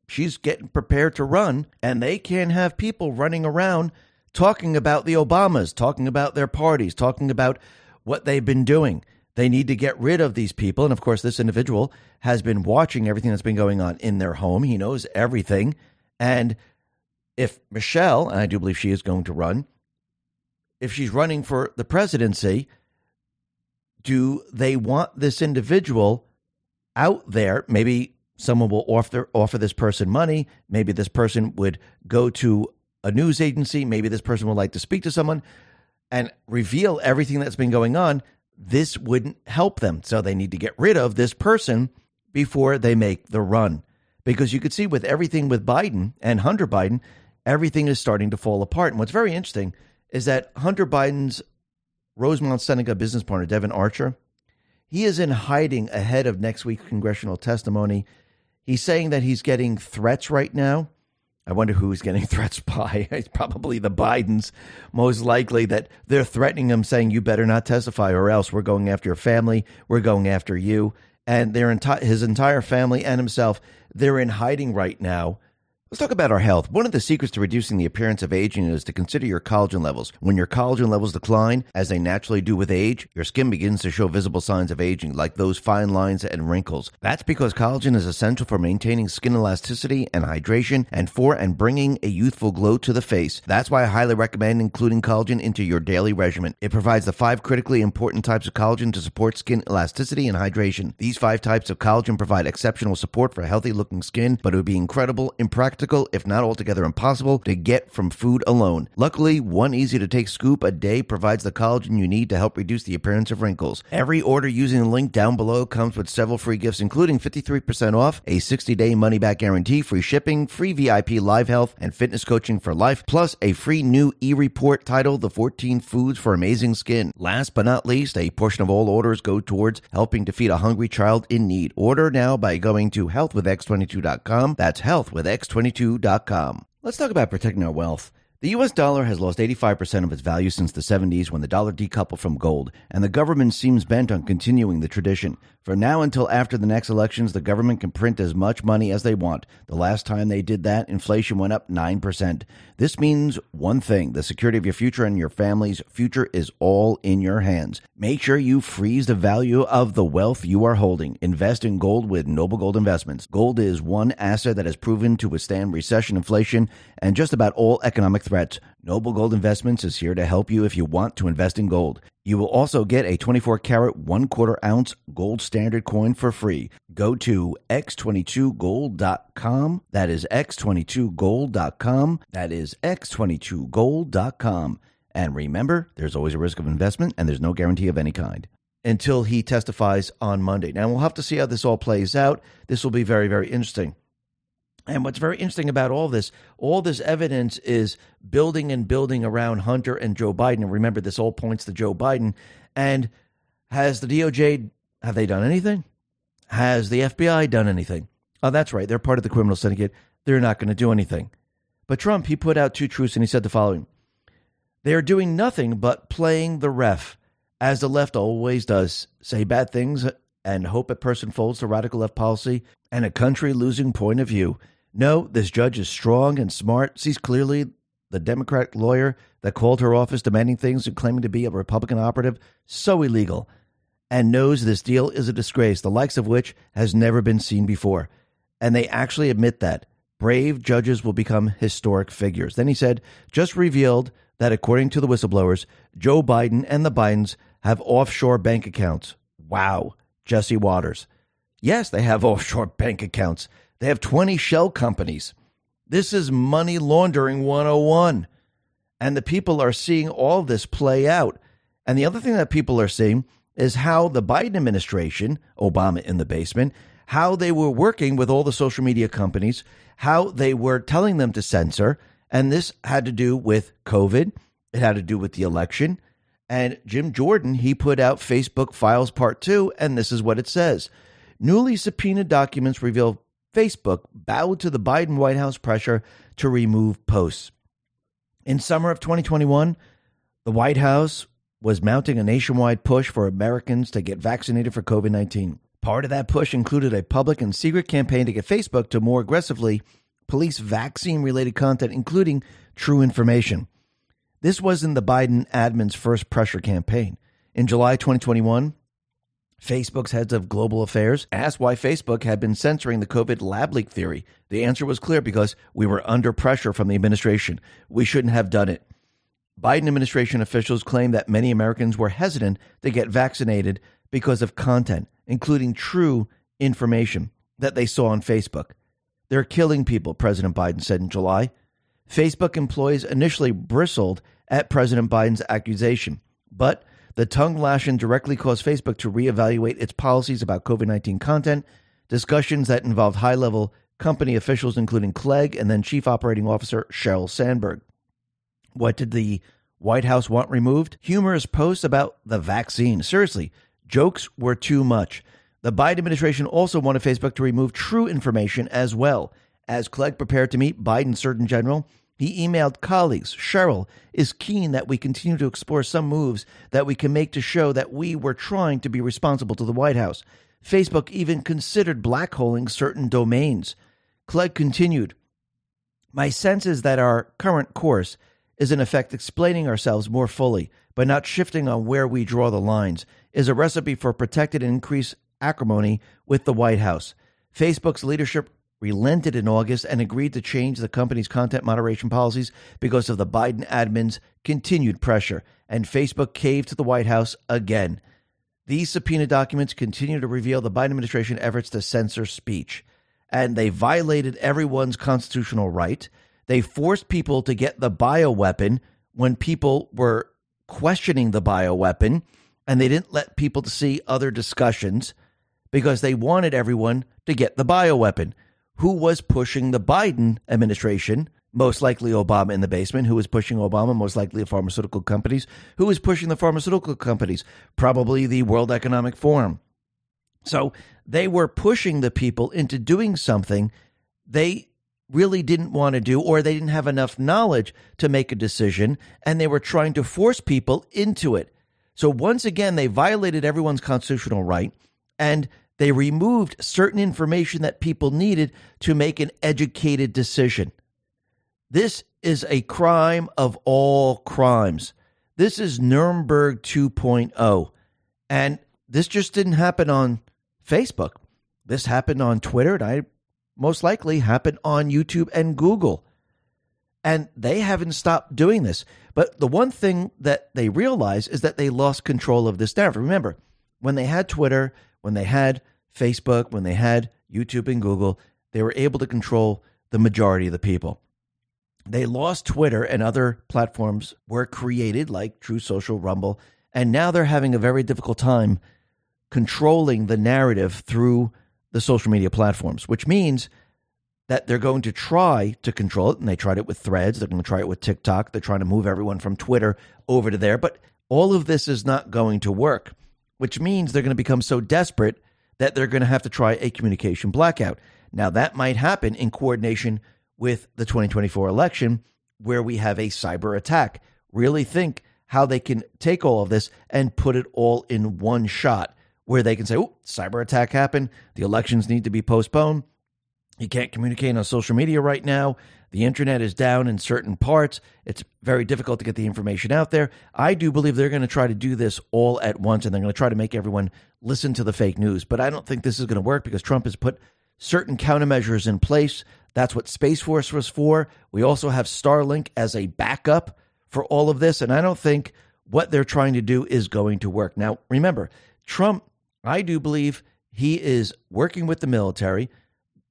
she's getting prepared to run, and they can't have people running around talking about the Obamas, talking about their parties, talking about what they've been doing. They need to get rid of these people. And of course, this individual has been watching everything that's been going on in their home. He knows everything. And if Michelle, and I do believe she is going to run, if she's running for the presidency, do they want this individual out there? Maybe someone will offer offer this person money. Maybe this person would go to a news agency. Maybe this person would like to speak to someone and reveal everything that's been going on this wouldn't help them. So they need to get rid of this person before they make the run. Because you could see with everything with Biden and Hunter Biden, everything is starting to fall apart. And what's very interesting is that Hunter Biden's Rosemont Seneca business partner, Devon Archer, he is in hiding ahead of next week's congressional testimony. He's saying that he's getting threats right now I wonder who's getting threats by. It's probably the Bidens, most likely, that they're threatening him, saying, You better not testify, or else we're going after your family, we're going after you. And their enti- his entire family and himself, they're in hiding right now Let's talk about our health. One of the secrets to reducing the appearance of aging is to consider your collagen levels. When your collagen levels decline, as they naturally do with age, your skin begins to show visible signs of aging, like those fine lines and wrinkles. That's because collagen is essential for maintaining skin elasticity and hydration and for and bringing a youthful glow to the face. That's why I highly recommend including collagen into your daily regimen. It provides the five critically important types of collagen to support skin elasticity and hydration. These five types of collagen provide exceptional support for healthy looking skin, but it would be incredible, impractical, if not altogether impossible, to get from food alone. Luckily, one easy to take scoop a day provides the collagen you need to help reduce the appearance of wrinkles. Every order using the link down below comes with several free gifts, including 53% off, a 60 day money back guarantee, free shipping, free VIP live health and fitness coaching for life, plus a free new e report titled The 14 Foods for Amazing Skin. Last but not least, a portion of all orders go towards helping to feed a hungry child in need. Order now by going to healthwithx22.com. That's healthwithx22 22.com. Let's talk about protecting our wealth. The US dollar has lost 85% of its value since the 70s when the dollar decoupled from gold, and the government seems bent on continuing the tradition. From now until after the next elections, the government can print as much money as they want. The last time they did that, inflation went up 9%. This means one thing the security of your future and your family's future is all in your hands. Make sure you freeze the value of the wealth you are holding. Invest in gold with Noble Gold Investments. Gold is one asset that has proven to withstand recession, inflation, and just about all economic threats. Noble Gold Investments is here to help you if you want to invest in gold. You will also get a 24 karat, one quarter ounce gold standard coin for free. Go to x22gold.com. That is x22gold.com. That is x22gold.com. And remember, there's always a risk of investment and there's no guarantee of any kind until he testifies on Monday. Now, we'll have to see how this all plays out. This will be very, very interesting. And what's very interesting about all this, all this evidence is building and building around Hunter and Joe Biden. And remember, this all points to Joe Biden. And has the DOJ, have they done anything? Has the FBI done anything? Oh, that's right. They're part of the criminal syndicate. They're not going to do anything. But Trump, he put out two truths and he said the following They are doing nothing but playing the ref, as the left always does say bad things and hope a person folds to radical left policy and a country losing point of view. No, this judge is strong and smart, sees clearly the Democratic lawyer that called her office demanding things and claiming to be a Republican operative so illegal, and knows this deal is a disgrace, the likes of which has never been seen before. And they actually admit that. Brave judges will become historic figures. Then he said, just revealed that according to the whistleblowers, Joe Biden and the Bidens have offshore bank accounts. Wow, Jesse Watters. Yes, they have offshore bank accounts. They have 20 shell companies. This is money laundering 101. And the people are seeing all this play out. And the other thing that people are seeing is how the Biden administration, Obama in the basement, how they were working with all the social media companies, how they were telling them to censor. And this had to do with COVID, it had to do with the election. And Jim Jordan, he put out Facebook Files Part 2, and this is what it says Newly subpoenaed documents reveal Facebook bowed to the Biden White House pressure to remove posts. In summer of 2021, the White House was mounting a nationwide push for Americans to get vaccinated for COVID 19. Part of that push included a public and secret campaign to get Facebook to more aggressively police vaccine related content, including true information. This wasn't the Biden admin's first pressure campaign. In July 2021, Facebook's heads of global affairs asked why Facebook had been censoring the COVID lab leak theory. The answer was clear because we were under pressure from the administration. We shouldn't have done it. Biden administration officials claim that many Americans were hesitant to get vaccinated because of content, including true information that they saw on Facebook. They're killing people, President Biden said in July. Facebook employees initially bristled at President Biden's accusation, but the tongue lashing directly caused Facebook to reevaluate its policies about COVID 19 content. Discussions that involved high level company officials, including Clegg and then Chief Operating Officer Sheryl Sandberg. What did the White House want removed? Humorous posts about the vaccine. Seriously, jokes were too much. The Biden administration also wanted Facebook to remove true information as well. As Clegg prepared to meet Biden's Surgeon General, he emailed colleagues. Sheryl is keen that we continue to explore some moves that we can make to show that we were trying to be responsible to the White House. Facebook even considered blackholing certain domains. Clegg continued My sense is that our current course is in effect explaining ourselves more fully, but not shifting on where we draw the lines, is a recipe for protected and increased acrimony with the White House. Facebook's leadership relented in August and agreed to change the company's content moderation policies because of the Biden admin's continued pressure, and Facebook caved to the White House again. These subpoena documents continue to reveal the Biden administration efforts to censor speech, and they violated everyone's constitutional right. They forced people to get the bioweapon when people were questioning the bioweapon, and they didn't let people to see other discussions because they wanted everyone to get the bioweapon. Who was pushing the Biden administration? Most likely Obama in the basement. Who was pushing Obama? Most likely the pharmaceutical companies. Who was pushing the pharmaceutical companies? Probably the World Economic Forum. So they were pushing the people into doing something they really didn't want to do, or they didn't have enough knowledge to make a decision, and they were trying to force people into it. So once again, they violated everyone's constitutional right, and they removed certain information that people needed to make an educated decision. This is a crime of all crimes. This is Nuremberg 2.0. And this just didn't happen on Facebook. This happened on Twitter, and I most likely happened on YouTube and Google. And they haven't stopped doing this. But the one thing that they realize is that they lost control of this narrative. Remember, when they had Twitter, when they had Facebook, when they had YouTube and Google, they were able to control the majority of the people. They lost Twitter and other platforms were created like Truth Social, Rumble, and now they're having a very difficult time controlling the narrative through the social media platforms, which means that they're going to try to control it. And they tried it with threads. They're going to try it with TikTok. They're trying to move everyone from Twitter over to there. But all of this is not going to work, which means they're going to become so desperate that they're going to have to try a communication blackout. Now, that might happen in coordination with the 2024 election, where we have a cyber attack. Really think how they can take all of this and put it all in one shot where they can say, oh, cyber attack happened. The elections need to be postponed. You can't communicate on social media right now. The internet is down in certain parts. It's very difficult to get the information out there. I do believe they're going to try to do this all at once and they're going to try to make everyone listen to the fake news. But I don't think this is going to work because Trump has put certain countermeasures in place. That's what Space Force was for. We also have Starlink as a backup for all of this. And I don't think what they're trying to do is going to work. Now, remember, Trump I do believe he is working with the military.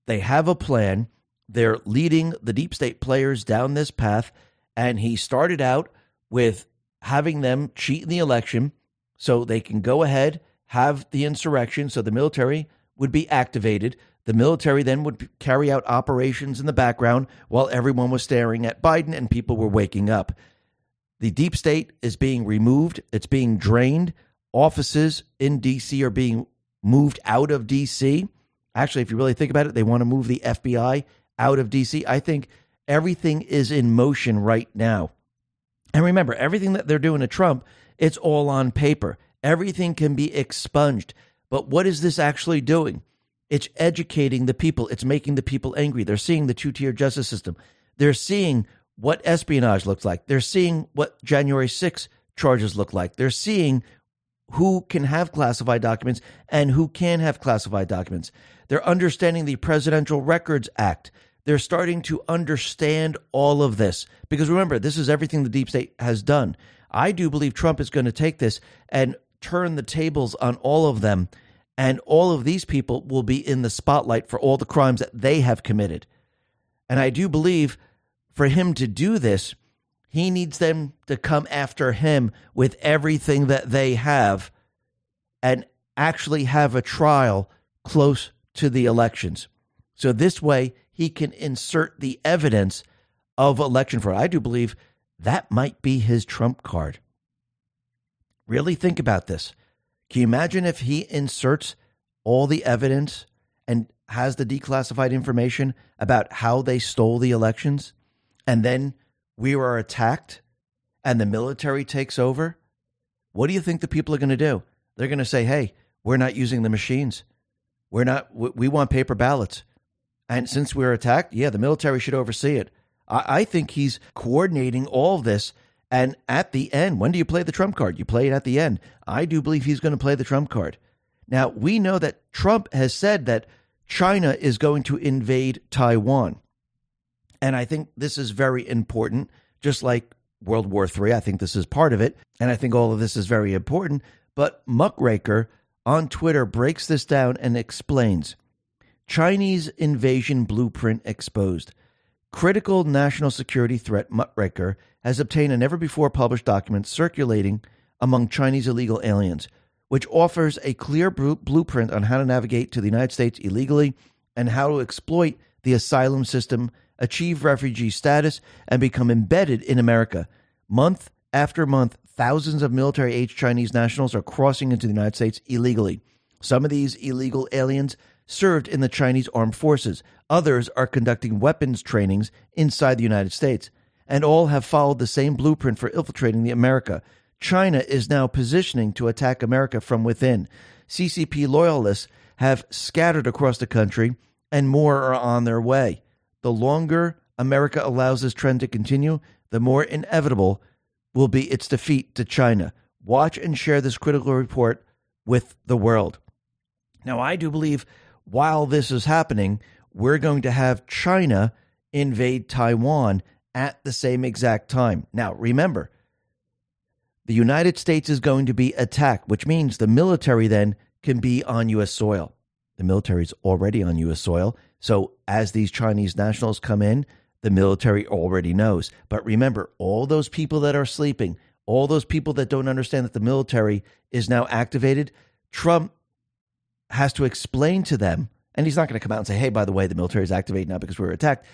They have a plan. They're leading the deep state players down this path. And he started out with having them cheat in the election so they can go ahead, have the insurrection, so the military would be activated. The military then would carry out operations in the background while everyone was staring at Biden and people were waking up. The deep state is being removed, it's being drained offices in D.C. are being moved out of D.C. Actually, if you really think about it, they want to move the FBI out of D.C. I think everything is in motion right now. And remember, everything that they're doing to Trump, it's all on paper. Everything can be expunged. But what is this actually doing? It's educating the people. It's making the people angry. They're seeing the two tier justice system. They're seeing what espionage looks like. They're seeing what January 6 charges look like. They're seeing who can have classified documents and who can have classified documents. They're understanding the Presidential Records Act. They're starting to understand all of this because remember, this is everything the deep state has done. I do believe Trump is going to take this and turn the tables on all of them, and all of these people will be in the spotlight for all the crimes that they have committed. And I do believe for him to do this, he needs them to come after him with everything that they have and actually have a trial close to the elections. So this way, he can insert the evidence of election fraud. I do believe that might be his trump card. Really think about this. Can you imagine if he inserts all the evidence and has the declassified information about how they stole the elections and then we are attacked and the military takes over? What do you think the people are going to do? They're going to say, hey, we're not using the machines. We're not, we want paper ballots. And since we are attacked, yeah, the military should oversee it. I, I think he's coordinating all this. And at the end, when do you play the trump card? You play it at the end. I do believe he's going to play the trump card. Now, we know that Trump has said that China is going to invade Taiwan. And I think this is very important, just like World War III. I think this is part of it. And I think all of this is very important. But Muckraker on Twitter breaks this down and explains Chinese invasion blueprint exposed. Critical national security threat Muckraker has obtained a never before published document circulating among Chinese illegal aliens, which offers a clear blueprint on how to navigate to the United States illegally and how to exploit the asylum system, achieve refugee status, and become embedded in America. Month after month, thousands of military aged Chinese nationals are crossing into the United States illegally. Some of these illegal aliens served in the Chinese armed forces. Others are conducting weapons trainings inside the United States. And all have followed the same blueprint for infiltrating the America. China is now positioning to attack America from within. CCP loyalists have scattered across the country, and more are on their way. The longer America allows this trend to continue, the more inevitable will be its defeat to China. Watch and share this critical report with the world. Now, I do believe while this is happening, we're going to have China invade Taiwan at the same exact time. Now, remember, the United States is going to be attacked, which means the military then can be on U.S. soil. The military is already on U.S. soil. So, as these Chinese nationals come in, the military already knows. But remember, all those people that are sleeping, all those people that don't understand that the military is now activated, Trump has to explain to them, and he's not going to come out and say, hey, by the way, the military is activated now because we were attacked.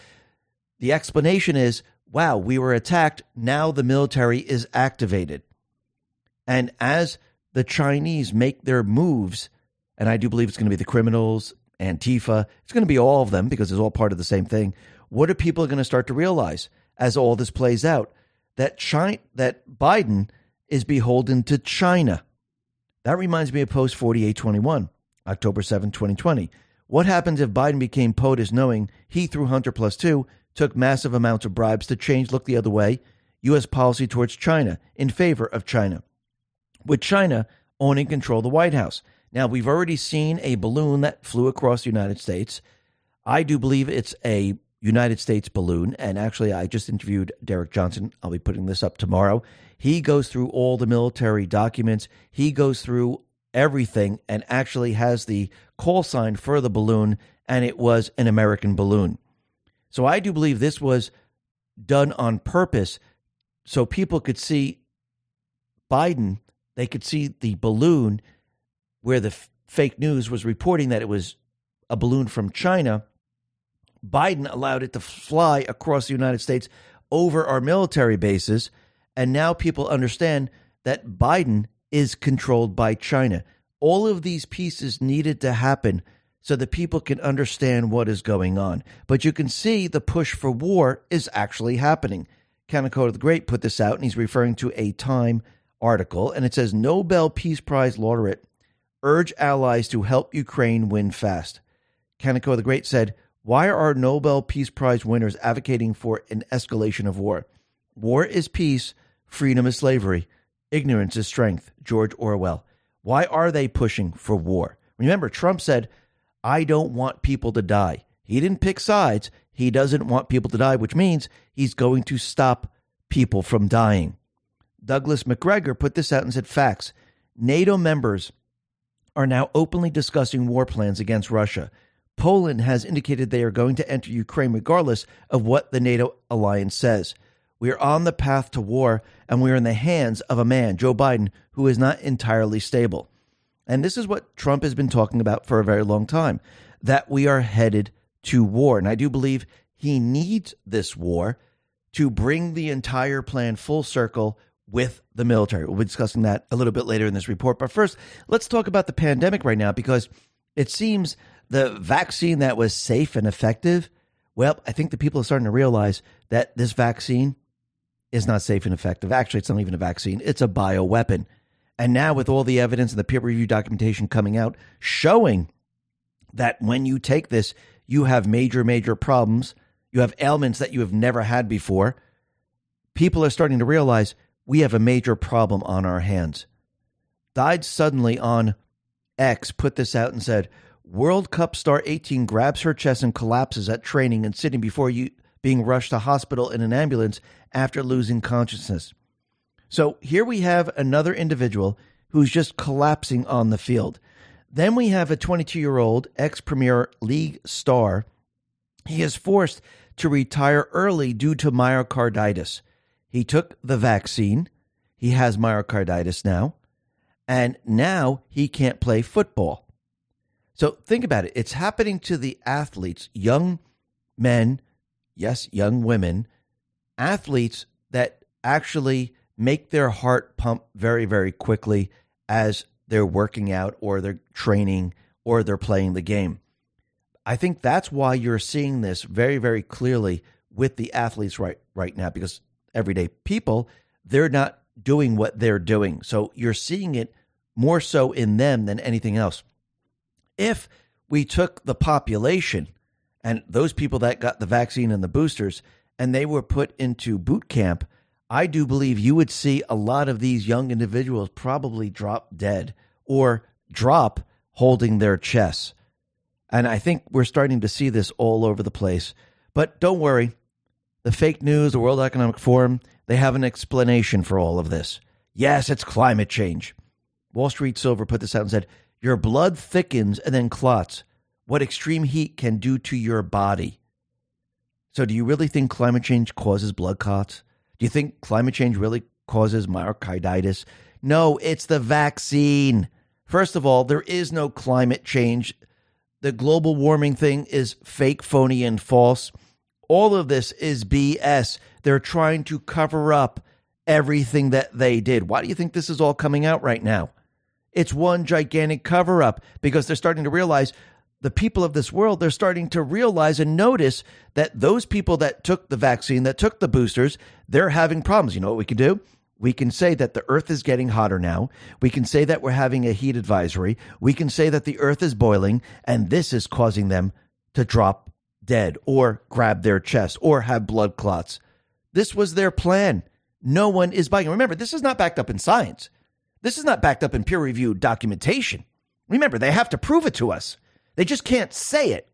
The explanation is, wow, we were attacked. Now the military is activated. And as the Chinese make their moves, and I do believe it's going to be the criminals, Antifa, it's going to be all of them because it's all part of the same thing. What are people going to start to realize as all this plays out? That China, that Biden is beholden to China. That reminds me of post 4821. October 7, 2020. What happens if Biden became POTUS knowing he, through Hunter Plus 2, took massive amounts of bribes to change look the other way U.S. policy towards China in favor of China, with China owning control of the White House? Now, we've already seen a balloon that flew across the United States. I do believe it's a United States balloon. And actually, I just interviewed Derek Johnson. I'll be putting this up tomorrow. He goes through all the military documents, he goes through everything and actually has the call sign for the balloon, and it was an American balloon. So I do believe this was done on purpose so people could see Biden, they could see the balloon where the f- fake news was reporting that it was a balloon from China. Biden allowed it to fly across the United States over our military bases. And now people understand that Biden is controlled by China. All of these pieces needed to happen so that people can understand what is going on. But you can see the push for war is actually happening. Kanekoa the Great put this out, and he's referring to a Time article, and it says Nobel Peace Prize laureate urge allies to help Ukraine win fast. Kanekoa the Great said, Why are Nobel Peace Prize winners advocating for an escalation of war? War is peace, freedom is slavery, ignorance is strength. George Orwell. Why are they pushing for war? Remember, Trump said, I don't want people to die. He didn't pick sides. He doesn't want people to die, which means he's going to stop people from dying. Douglas Macgregor put this out and said facts. NATO members are now openly discussing war plans against Russia. Poland has indicated they are going to enter Ukraine regardless of what the NATO alliance says. We are on the path to war, and we are in the hands of a man, Joe Biden, who is not entirely stable. And this is what Trump has been talking about for a very long time that we are headed to war. And I do believe he needs this war to bring the entire plan full circle with the military. We'll be discussing that a little bit later in this report. But first, let's talk about the pandemic right now because it seems the vaccine that was safe and effective. Well, I think the people are starting to realize that this vaccine is not safe and effective. Actually, it's not even a vaccine, it's a bioweapon. And now, with all the evidence and the peer reviewed documentation coming out showing that when you take this, you have major, major problems, you have ailments that you have never had before, people are starting to realize we have a major problem on our hands. Died suddenly on X put this out and said, World Cup star 18 grabs her chest and collapses at training and sitting before you being rushed to hospital in an ambulance after losing consciousness. So here we have another individual who's just collapsing on the field. Then we have a 22 year old ex Premier League star. He is forced to retire early due to myocarditis. He took the vaccine. He has myocarditis now. And now he can't play football. So think about it. It's happening to the athletes, young men, yes, young women, athletes that actually make their heart pump very, very quickly as they're working out or they're training or they're playing the game. I think that's why you're seeing this very, very clearly with the athletes right right now because everyday people, they're not doing what they're doing. So you're seeing it more so in them than anything else. If we took the population and those people that got the vaccine and the boosters and they were put into boot camp, I do believe you would see a lot of these young individuals probably drop dead or drop holding their chests. And I think we're starting to see this all over the place. But don't worry, the fake news, the World Economic Forum, they have an explanation for all of this. Yes, it's climate change. Wall Street Silver put this out and said, Your blood thickens and then clots. What extreme heat can do to your body. So, do you really think climate change causes blood clots? Do you think climate change really causes myocarditis? No, it's the vaccine. First of all, there is no climate change. The global warming thing is fake, phony, and false. All of this is BS. They're trying to cover up everything that they did. Why do you think this is all coming out right now? It's one gigantic cover up because they're starting to realize the people of this world, they're starting to realize and notice that those people that took the vaccine, that took the boosters, they're having problems. You know what we can do? We can say that the earth is getting hotter now. We can say that we're having a heat advisory. We can say that the earth is boiling, and this is causing them to drop dead or grab their chest or have blood clots. This was their plan. No one is buying. Remember, this is not backed up in science. This is not backed up in peer reviewed documentation. Remember, they have to prove it to us. They just can't say it.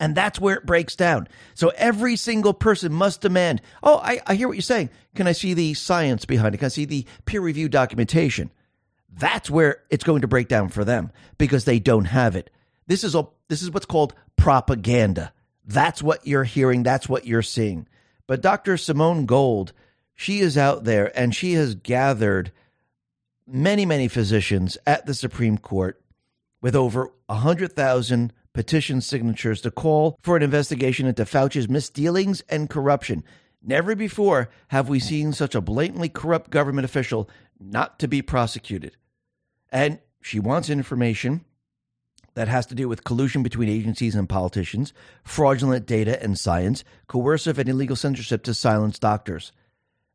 And that's where it breaks down. So every single person must demand, oh, I, I hear what you're saying. Can I see the science behind it? Can I see the peer reviewed documentation? That's where it's going to break down for them because they don't have it. This is a, this is what's called propaganda. That's what you're hearing. That's what you're seeing. But Dr. Simone Gold, she is out there and she has gathered many, many physicians at the Supreme Court with over 100,000 petition signatures to call for an investigation into Fauci's misdealings and corruption. Never before have we seen such a blatantly corrupt government official not to be prosecuted. And she wants information that has to do with collusion between agencies and politicians, fraudulent data and science, coercive and illegal censorship to silence doctors.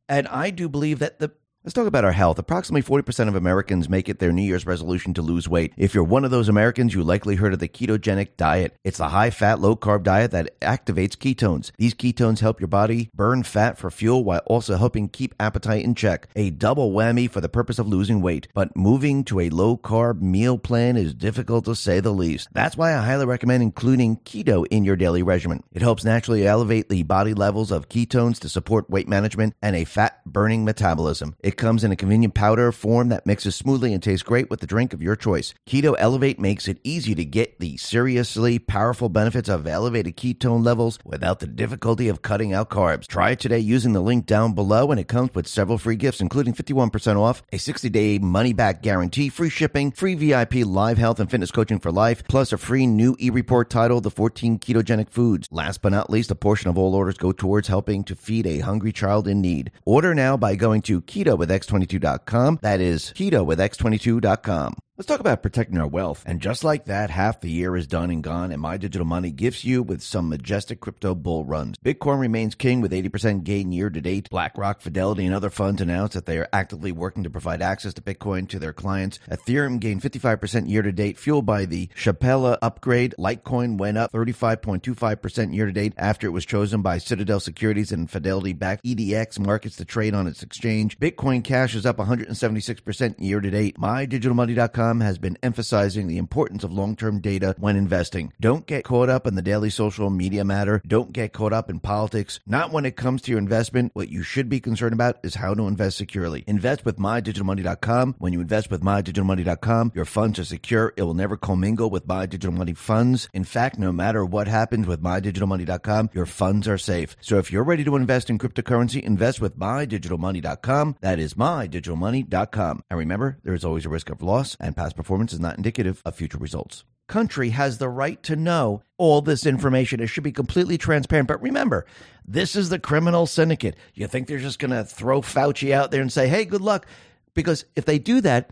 And I do believe that the Let's talk about our health. Approximately 40% of Americans make it their New Year's resolution to lose weight. If you're one of those Americans, you likely heard of the ketogenic diet. It's a high fat, low carb diet that activates ketones. These ketones help your body burn fat for fuel while also helping keep appetite in check. A double whammy for the purpose of losing weight. But moving to a low carb meal plan is difficult to say the least. That's why I highly recommend including keto in your daily regimen. It helps naturally elevate the body levels of ketones to support weight management and a fat burning metabolism. It comes in a convenient powder form that mixes smoothly and tastes great with the drink of your choice. Keto Elevate makes it easy to get the seriously powerful benefits of elevated ketone levels without the difficulty of cutting out carbs. Try it today using the link down below, and it comes with several free gifts, including 51% off, a 60 day money back guarantee, free shipping, free VIP live health and fitness coaching for life, plus a free new e report titled The 14 Ketogenic Foods. Last but not least, a portion of all orders go towards helping to feed a hungry child in need. Order now by going to keto with x22.com. That is keto with x22.com. Let's talk about protecting our wealth. And just like that, half the year is done and gone, and My Digital Money gifts you with some majestic crypto bull runs. Bitcoin remains king with 80% gain year to date. BlackRock, Fidelity, and other funds announced that they are actively working to provide access to Bitcoin to their clients. Ethereum gained 55% year to date, fueled by the Shapella upgrade. Litecoin went up 35.25% year to date after it was chosen by Citadel Securities and Fidelity backed EDX markets to trade on its exchange. Bitcoin Cash is up 176% year to date. MyDigitalMoney.com has been emphasizing the importance of long term data when investing. Don't get caught up in the daily social media matter. Don't get caught up in politics. Not when it comes to your investment. What you should be concerned about is how to invest securely. Invest with mydigitalmoney.com. When you invest with mydigitalmoney.com, your funds are secure. It will never commingle with My Digital Money funds. In fact, no matter what happens with mydigitalmoney.com, your funds are safe. So if you're ready to invest in cryptocurrency, invest with mydigitalmoney.com. That is mydigitalmoney.com. And remember, there is always a risk of loss and past performance is not indicative of future results. Country has the right to know all this information. It should be completely transparent. But remember, this is the criminal syndicate. You think they're just going to throw Fauci out there and say, hey, good luck? Because if they do that,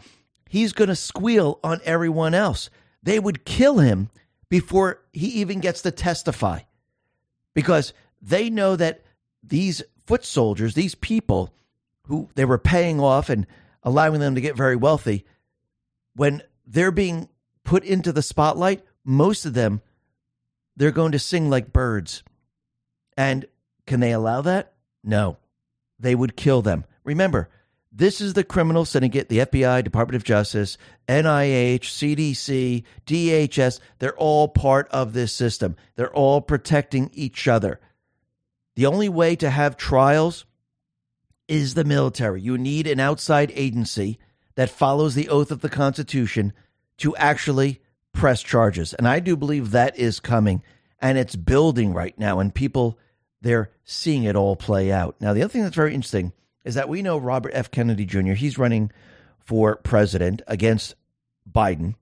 he's going to squeal on everyone else. They would kill him before he even gets to testify because they know that these foot soldiers, these people who they were paying off and allowing them to get very wealthy, when they're being put into the spotlight, most of them, they're going to sing like birds. And can they allow that? No. They would kill them. Remember, this is the criminal syndicate, the FBI, Department of Justice, NIH, CDC, DHS. They're all part of this system. They're all protecting each other. The only way to have trials is the military. You need an outside agency that follows the oath of the Constitution to actually press charges. And I do believe that is coming and it's building right now. And people, they're seeing it all play out. Now, the other thing that's very interesting is that we know Robert F. Kennedy Jr., he's running for president against Biden.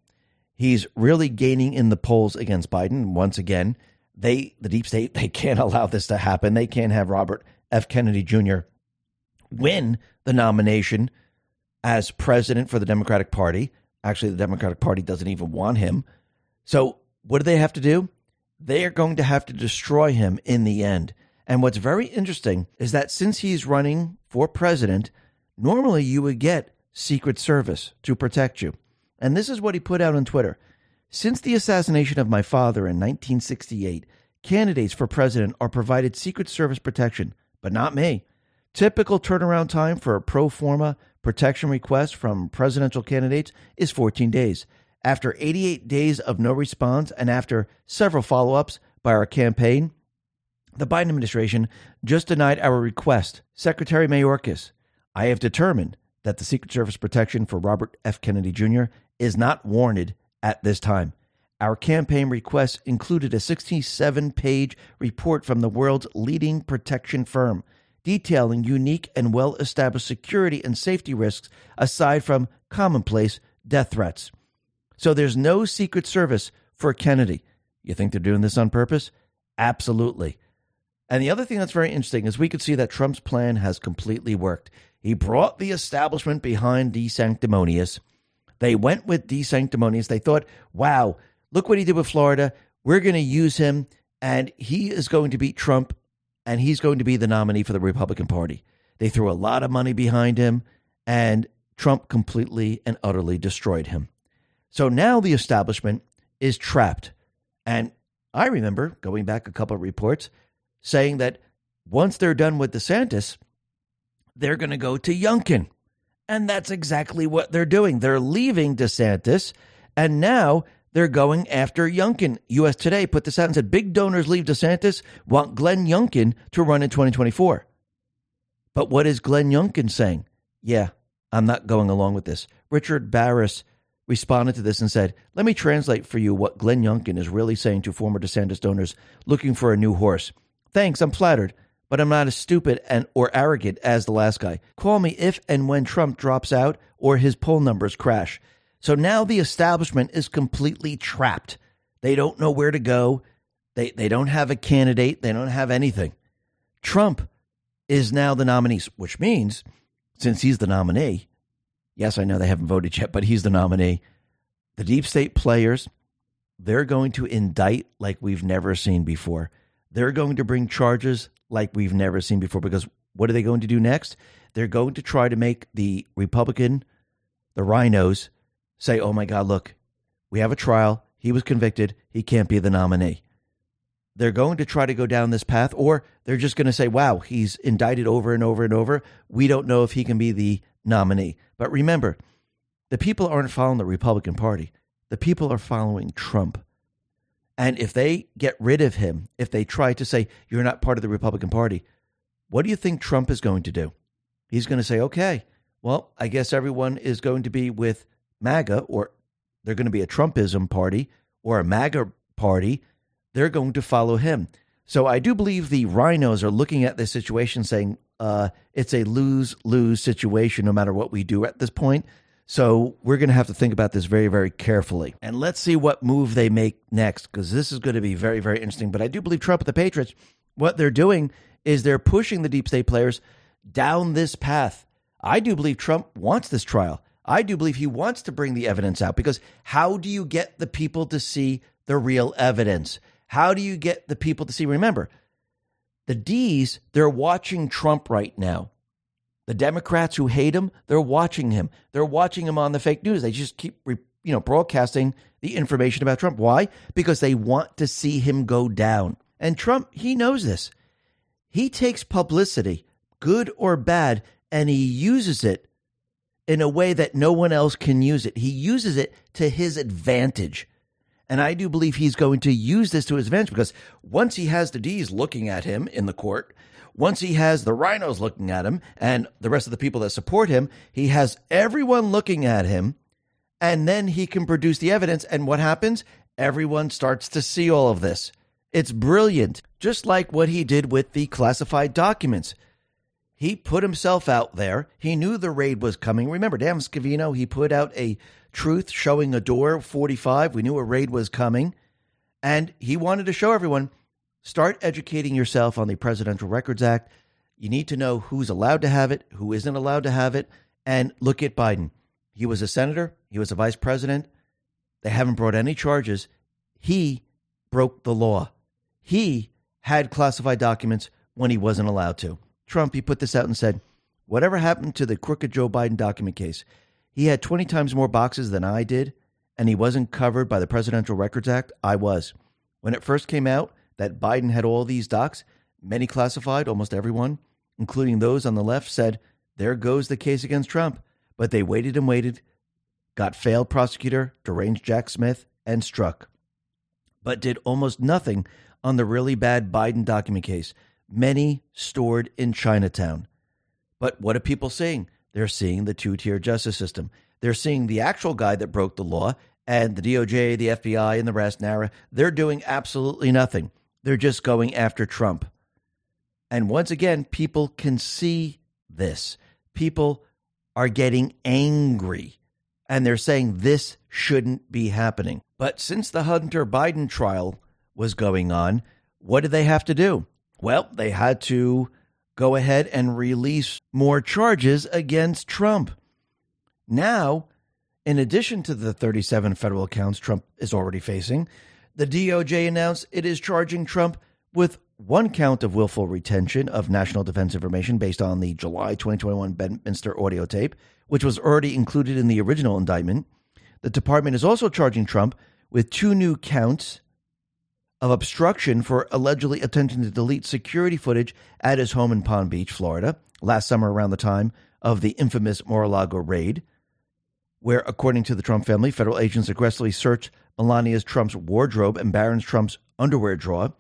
He's really gaining in the polls against Biden. Once again, they, the deep state, they can't allow this to happen. They can't have Robert F. Kennedy Jr. win the nomination as president for the Democratic Party. Actually, the Democratic Party doesn't even want him. So, what do they have to do? They are going to have to destroy him in the end. And what's very interesting is that since he's running for president, normally you would get Secret Service to protect you. And this is what he put out on Twitter. Since the assassination of my father in 1968, candidates for president are provided Secret Service protection, but not me. Typical turnaround time for a pro forma protection request from presidential candidates is 14 days. After 88 days of no response and after several follow ups by our campaign, the Biden administration just denied our request. Secretary Mayorkas, I have determined that the Secret Service protection for Robert F. Kennedy Jr. is not warranted at this time. Our campaign request included a 67 page report from the world's leading protection firm detailing unique and well established security and safety risks aside from commonplace death threats. So there's no Secret Service for Kennedy. You think they're doing this on purpose? Absolutely. And the other thing that's very interesting is we could see that Trump's plan has completely worked. He brought the establishment behind DeSanctimonious. They went with DeSanctimonious. They thought, wow, look what he did with Florida. We're going to use him, and he is going to beat Trump, and he's going to be the nominee for the Republican Party. They threw a lot of money behind him, and Trump completely and utterly destroyed him. So now the establishment is trapped. And I remember going back a couple of reports saying that once they're done with DeSantis, they're going to go to Youngkin. And that's exactly what they're doing. They're leaving DeSantis, and now they're going after Youngkin. US Today put this out and said big donors leave DeSantis, want Glenn Youngkin to run in 2024. But what is Glenn Youngkin saying? Yeah, I'm not going along with this. Richard Baris responded to this and said, Let me translate for you what Glenn Youngkin is really saying to former DeSantis donors looking for a new horse. Thanks, I'm flattered but I'm not as stupid and or arrogant as the last guy. Call me if and when Trump drops out or his poll numbers crash. So now the establishment is completely trapped. They don't know where to go. They they don't have a candidate. They don't have anything. Trump is now the nominee, which means since he's the nominee, yes, I know they haven't voted yet, but he's the nominee. The deep state players, they're going to indict like we've never seen before. They're going to bring charges like we've never seen before because what are they going to do next? They're going to try to make the Republican, the RINOs, say, oh my God, look, we have a trial. He was convicted. He can't be the nominee. They're going to try to go down this path, or they're just going to say, wow, he's indicted over and over and over. We don't know if he can be the nominee. But remember, the people aren't following the Republican Party, the people are following Trump. And if they get rid of him, if they try to say, you're not part of the Republican Party, what do you think Trump is going to do? He's going to say, okay, well, I guess everyone is going to be with MAGA, or they're going to be a Trumpism party or a MAGA party. They're going to follow him. So I do believe the rhinos are looking at this situation saying uh, it's a lose lose situation no matter what we do at this point. So we're going to have to think about this very, very carefully. And let's see what move they make next, because this is going to be very, very interesting. But I do believe Trump and the Patriots, what they're doing is they're pushing the deep state players down this path. I do believe Trump wants this trial. I do believe he wants to bring the evidence out because how do you get the people to see the real evidence? How do you get the people to see? Remember, the D's, they're watching Trump right now. The Democrats who hate him, they're watching him. They're watching him on the fake news. They just keep, you know, broadcasting the information about Trump. Why? Because they want to see him go down. And Trump, he knows this. He takes publicity, good or bad, and he uses it in a way that no one else can use it. He uses it to his advantage. And I do believe he's going to use this to his advantage because once he has the D's looking at him in the court, once he has the rhinos looking at him and the rest of the people that support him, he has everyone looking at him, and then he can produce the evidence. And what happens? Everyone starts to see all of this. It's brilliant, just like what he did with the classified documents. He put himself out there. He knew the raid was coming. Remember, Dan Scavino, he put out a truth showing a door 45. We knew a raid was coming. And he wanted to show everyone Start educating yourself on the Presidential Records Act. You need to know who's allowed to have it, who isn't allowed to have it, and look at Biden. He was a senator, he was a vice president. They haven't brought any charges. He broke the law. He had classified documents when he wasn't allowed to. Trump, he put this out and said, Whatever happened to the crooked Joe Biden document case? He had 20 times more boxes than I did, and he wasn't covered by the Presidential Records Act. I was. When it first came out, that Biden had all these docs, many classified, almost everyone, including those on the left, said, There goes the case against Trump. But they waited and waited, got failed prosecutor, deranged Jack Smith, and struck. But did almost nothing on the really bad Biden document case, many stored in Chinatown. But what are people seeing? They're seeing the two tier justice system. They're seeing the actual guy that broke the law and the DOJ, the FBI, and the rest, NARA. They're doing absolutely nothing. They're just going after Trump. And once again, people can see this. People are getting angry and they're saying this shouldn't be happening. But since the Hunter Biden trial was going on, what did they have to do? Well, they had to go ahead and release more charges against Trump. Now, In addition to the 37 federal counts Trump is already facing, the DOJ announced it is charging Trump with one count of willful retention of national defense information based on the July 2021 Bedminster audio tape, which was already included in the original indictment. The department is also charging Trump with two new counts of obstruction for allegedly attempting to delete security footage at his home in Palm Beach, Florida, last summer around the time of the infamous Mar a Lago raid, where, according to the Trump family, federal agents aggressively searched Melania Trump's wardrobe and Barron Trump's underwear drawer.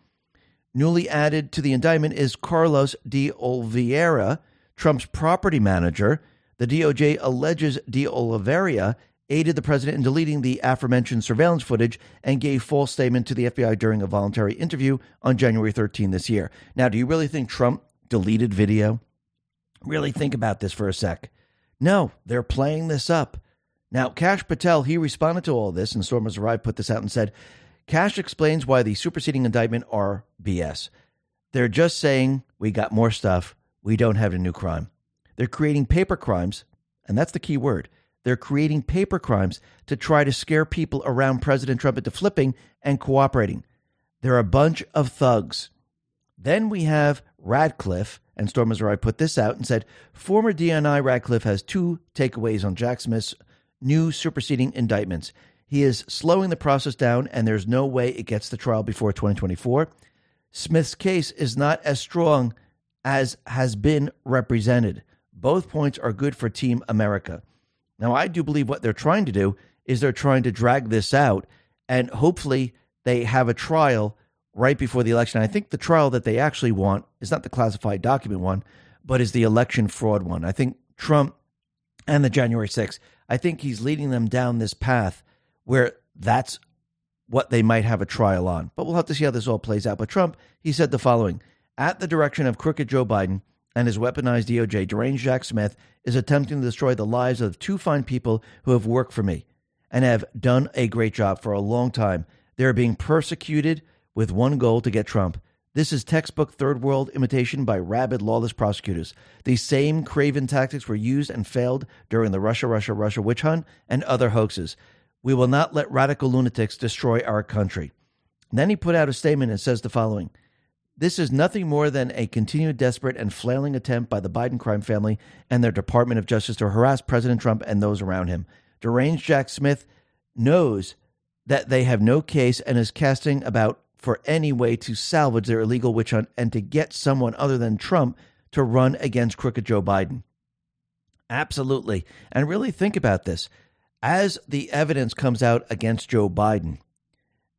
Newly added to the indictment is Carlos de Oliveira, Trump's property manager. The DOJ alleges de Oliveira aided the president in deleting the aforementioned surveillance footage and gave false statement to the FBI during a voluntary interview on January 13 this year. Now, do you really think Trump deleted video? Really think about this for a sec. No, they're playing this up. Now, Kash Patel, he responded to all this, and Storm Arrived put this out and said, Kash explains why the superseding indictment are BS. They're just saying, we got more stuff. We don't have a new crime. They're creating paper crimes, and that's the key word. They're creating paper crimes to try to scare people around President Trump into flipping and cooperating. They're a bunch of thugs. Then we have Radcliffe, and Storm Arrived put this out and said, former DNI Radcliffe has two takeaways on Jack Smith's new superseding indictments. He is slowing the process down, and there's no way it gets to trial before 2024. Smith's case is not as strong as has been represented. Both points are good for Team America. Now, I do believe what they're trying to do is they're trying to drag this out, and hopefully they have a trial right before the election. I think the trial that they actually want is not the classified document one, but is the election fraud one. I think Trump and the January 6th I think he's leading them down this path where that's what they might have a trial on. But we'll have to see how this all plays out. But Trump, he said the following At the direction of crooked Joe Biden and his weaponized DOJ, deranged Jack Smith is attempting to destroy the lives of two fine people who have worked for me and have done a great job for a long time. They're being persecuted with one goal to get Trump. This is textbook third world imitation by rabid, lawless prosecutors. These same craven tactics were used and failed during the Russia, Russia, Russia witch hunt and other hoaxes. We will not let radical lunatics destroy our country. And then he put out a statement and says the following This is nothing more than a continued desperate and flailing attempt by the Biden crime family and their Department of Justice to harass President Trump and those around him. Deranged Jack Smith knows that they have no case and is casting about for any way to salvage their illegal witch hunt and to get someone other than Trump to run against crooked Joe Biden. Absolutely. And really think about this. As the evidence comes out against Joe Biden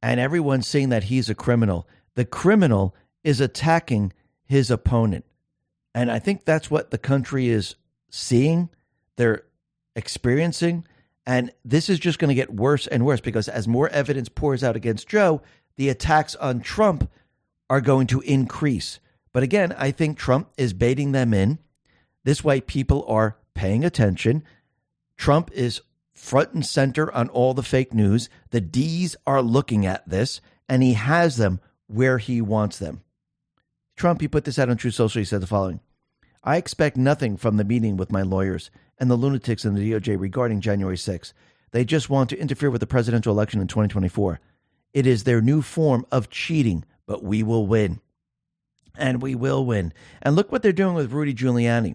and everyone's seeing that he's a criminal, the criminal is attacking his opponent. And I think that's what the country is seeing, they're experiencing. And this is just going to get worse and worse because as more evidence pours out against Joe, the attacks on Trump are going to increase. But again, I think Trump is baiting them in. This way, people are paying attention. Trump is front and center on all the fake news. The D's are looking at this, and he has them where he wants them. Trump, he put this out on Truth Social. He said the following I expect nothing from the meeting with my lawyers and the lunatics in the DOJ regarding January 6. They just want to interfere with the presidential election in 2024. It is their new form of cheating, but we will win. And we will win. And look what they're doing with Rudy Giuliani.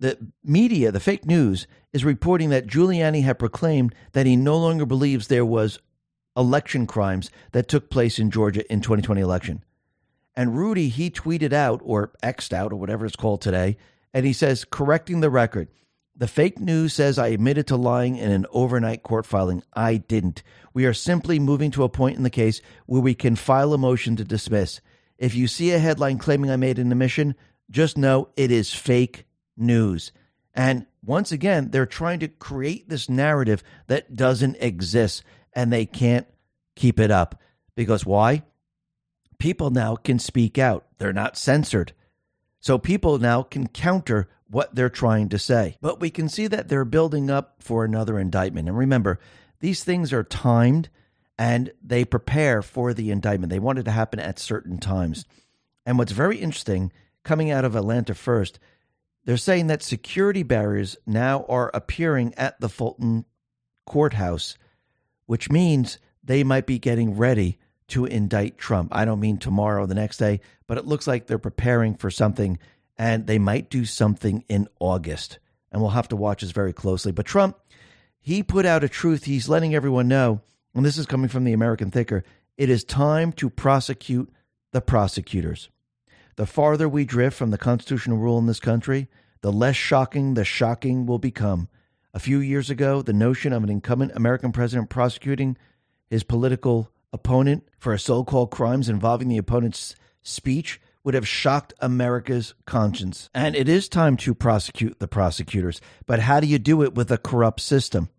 The media, the fake news, is reporting that Giuliani had proclaimed that he no longer believes there was election crimes that took place in Georgia in 2020 election. And Rudy, he tweeted out or X'd out or whatever it's called today, and he says, correcting the record, the fake news says I admitted to lying in an overnight court filing. I didn't. We are simply moving to a point in the case where we can file a motion to dismiss. If you see a headline claiming I made an admission, just know it is fake news. And once again, they're trying to create this narrative that doesn't exist and they can't keep it up. Because why? People now can speak out, they're not censored. So people now can counter what they're trying to say. But we can see that they're building up for another indictment. And remember, these things are timed and they prepare for the indictment. They want it to happen at certain times. And what's very interesting, coming out of Atlanta first, they're saying that security barriers now are appearing at the Fulton courthouse, which means they might be getting ready to indict Trump. I don't mean tomorrow or the next day, but it looks like they're preparing for something and they might do something in August. And we'll have to watch this very closely. But Trump, he put out a truth. He's letting everyone know, and this is coming from the American Thinker it is time to prosecute the prosecutors. The farther we drift from the constitutional rule in this country, the less shocking the shocking will become. A few years ago, the notion of an incumbent American president prosecuting his political opponent for a so called crimes involving the opponent's speech would have shocked America's conscience. And it is time to prosecute the prosecutors. But how do you do it with a corrupt system?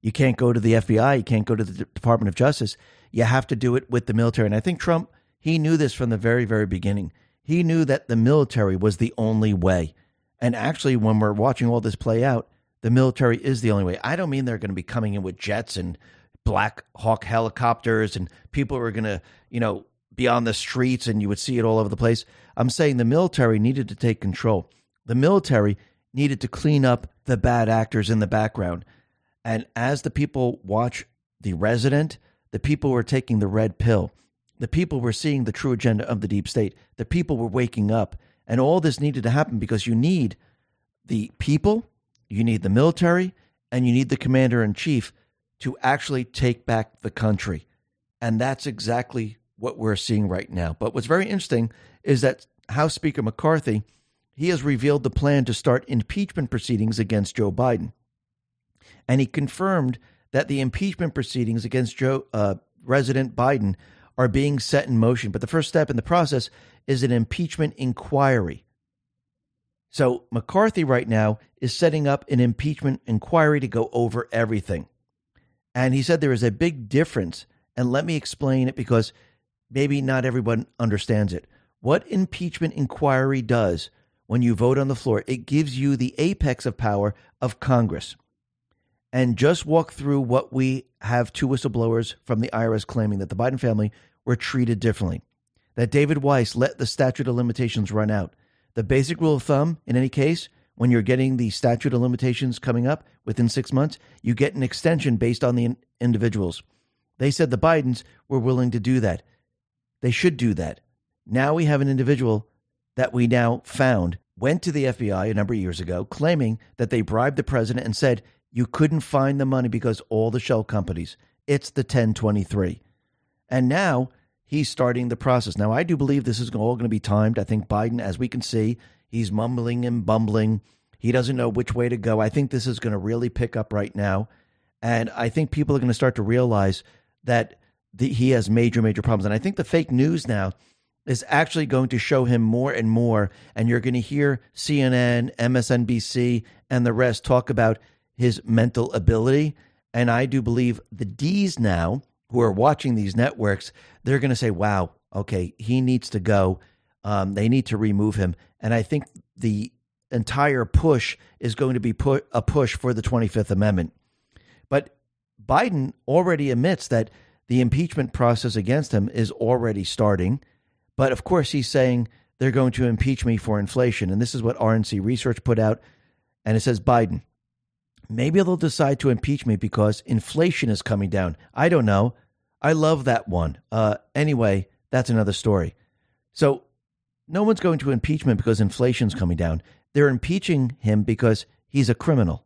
You can't go to the FBI, you can't go to the Department of Justice. You have to do it with the military. And I think Trump, he knew this from the very, very beginning. He knew that the military was the only way. And actually, when we're watching all this play out, the military is the only way. I don't mean they're going to be coming in with jets and Black Hawk helicopters and people were going to, you know, be on the streets and you would see it all over the place. I'm saying the military needed to take control. The military needed to clean up the bad actors in the background. And as the people watch The Resident, the people were taking the red pill. The people were seeing the true agenda of the deep state. The people were waking up. And all this needed to happen because you need the people, you need the military, and you need the commander in chief to actually take back the country. And that's exactly what we're seeing right now. But what's very interesting is that House Speaker McCarthy, he has revealed the plan to start impeachment proceedings against Joe Biden. And he confirmed that the impeachment proceedings against Joe uh, President Biden are being set in motion. But the first step in the process is an impeachment inquiry. So McCarthy right now is setting up an impeachment inquiry to go over everything. And he said there is a big difference. And let me explain it because maybe not everyone understands it. What impeachment inquiry does when you vote on the floor, it gives you the apex of power of Congress. And just walk through what we have two whistleblowers from the IRS claiming that the Biden family were treated differently, that David Weiss let the statute of limitations run out. The basic rule of thumb, in any case, when you're getting the statute of limitations coming up within six months, you get an extension based on the individuals. They said the Bidens were willing to do that. They should do that. Now we have an individual that we now found went to the FBI a number of years ago claiming that they bribed the president and said you couldn't find the money because all the shell companies. It's the 1023. And now he's starting the process. Now, I do believe this is all going to be timed. I think Biden, as we can see, he's mumbling and bumbling. He doesn't know which way to go. I think this is going to really pick up right now. And I think people are going to start to realize that the, he has major, major problems. And I think the fake news now is actually going to show him more and more. And you're going to hear CNN, MSNBC, and the rest talk about his mental ability. And I do believe the D's now, who are watching these networks, they're going to say, wow, okay, he needs to go. Um, they need to remove him. And I think the entire push is going to be put a push for the 25th Amendment. But Biden already admits that the impeachment process against him is already starting. But of course, he's saying they're going to impeach me for inflation. And this is what RNC Research put out. And it says Biden, maybe they'll decide to impeach me because inflation is coming down. I don't know. I love that one. Uh, anyway, that's another story. So no one's going to impeachment because inflation's coming down. They're impeaching him because he's a criminal.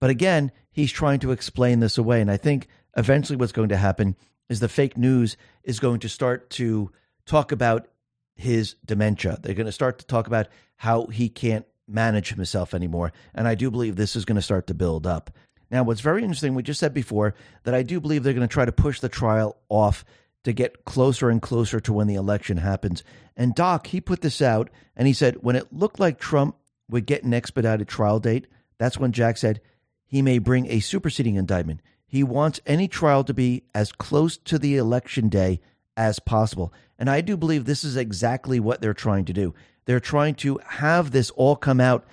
But again, he's trying to explain this away. And I think eventually what's going to happen is the fake news is going to start to talk about his dementia. They're going to start to talk about how he can't manage himself anymore. And I do believe this is going to start to build up. Now, what's very interesting, we just said before that I do believe they're going to try to push the trial off to get closer and closer to when the election happens. And Doc, he put this out and he said when it looked like Trump would get an expedited trial date, that's when Jack said he may bring a superseding indictment. He wants any trial to be as close to the election day as possible. And I do believe this is exactly what they're trying to do. They're trying to have this all come out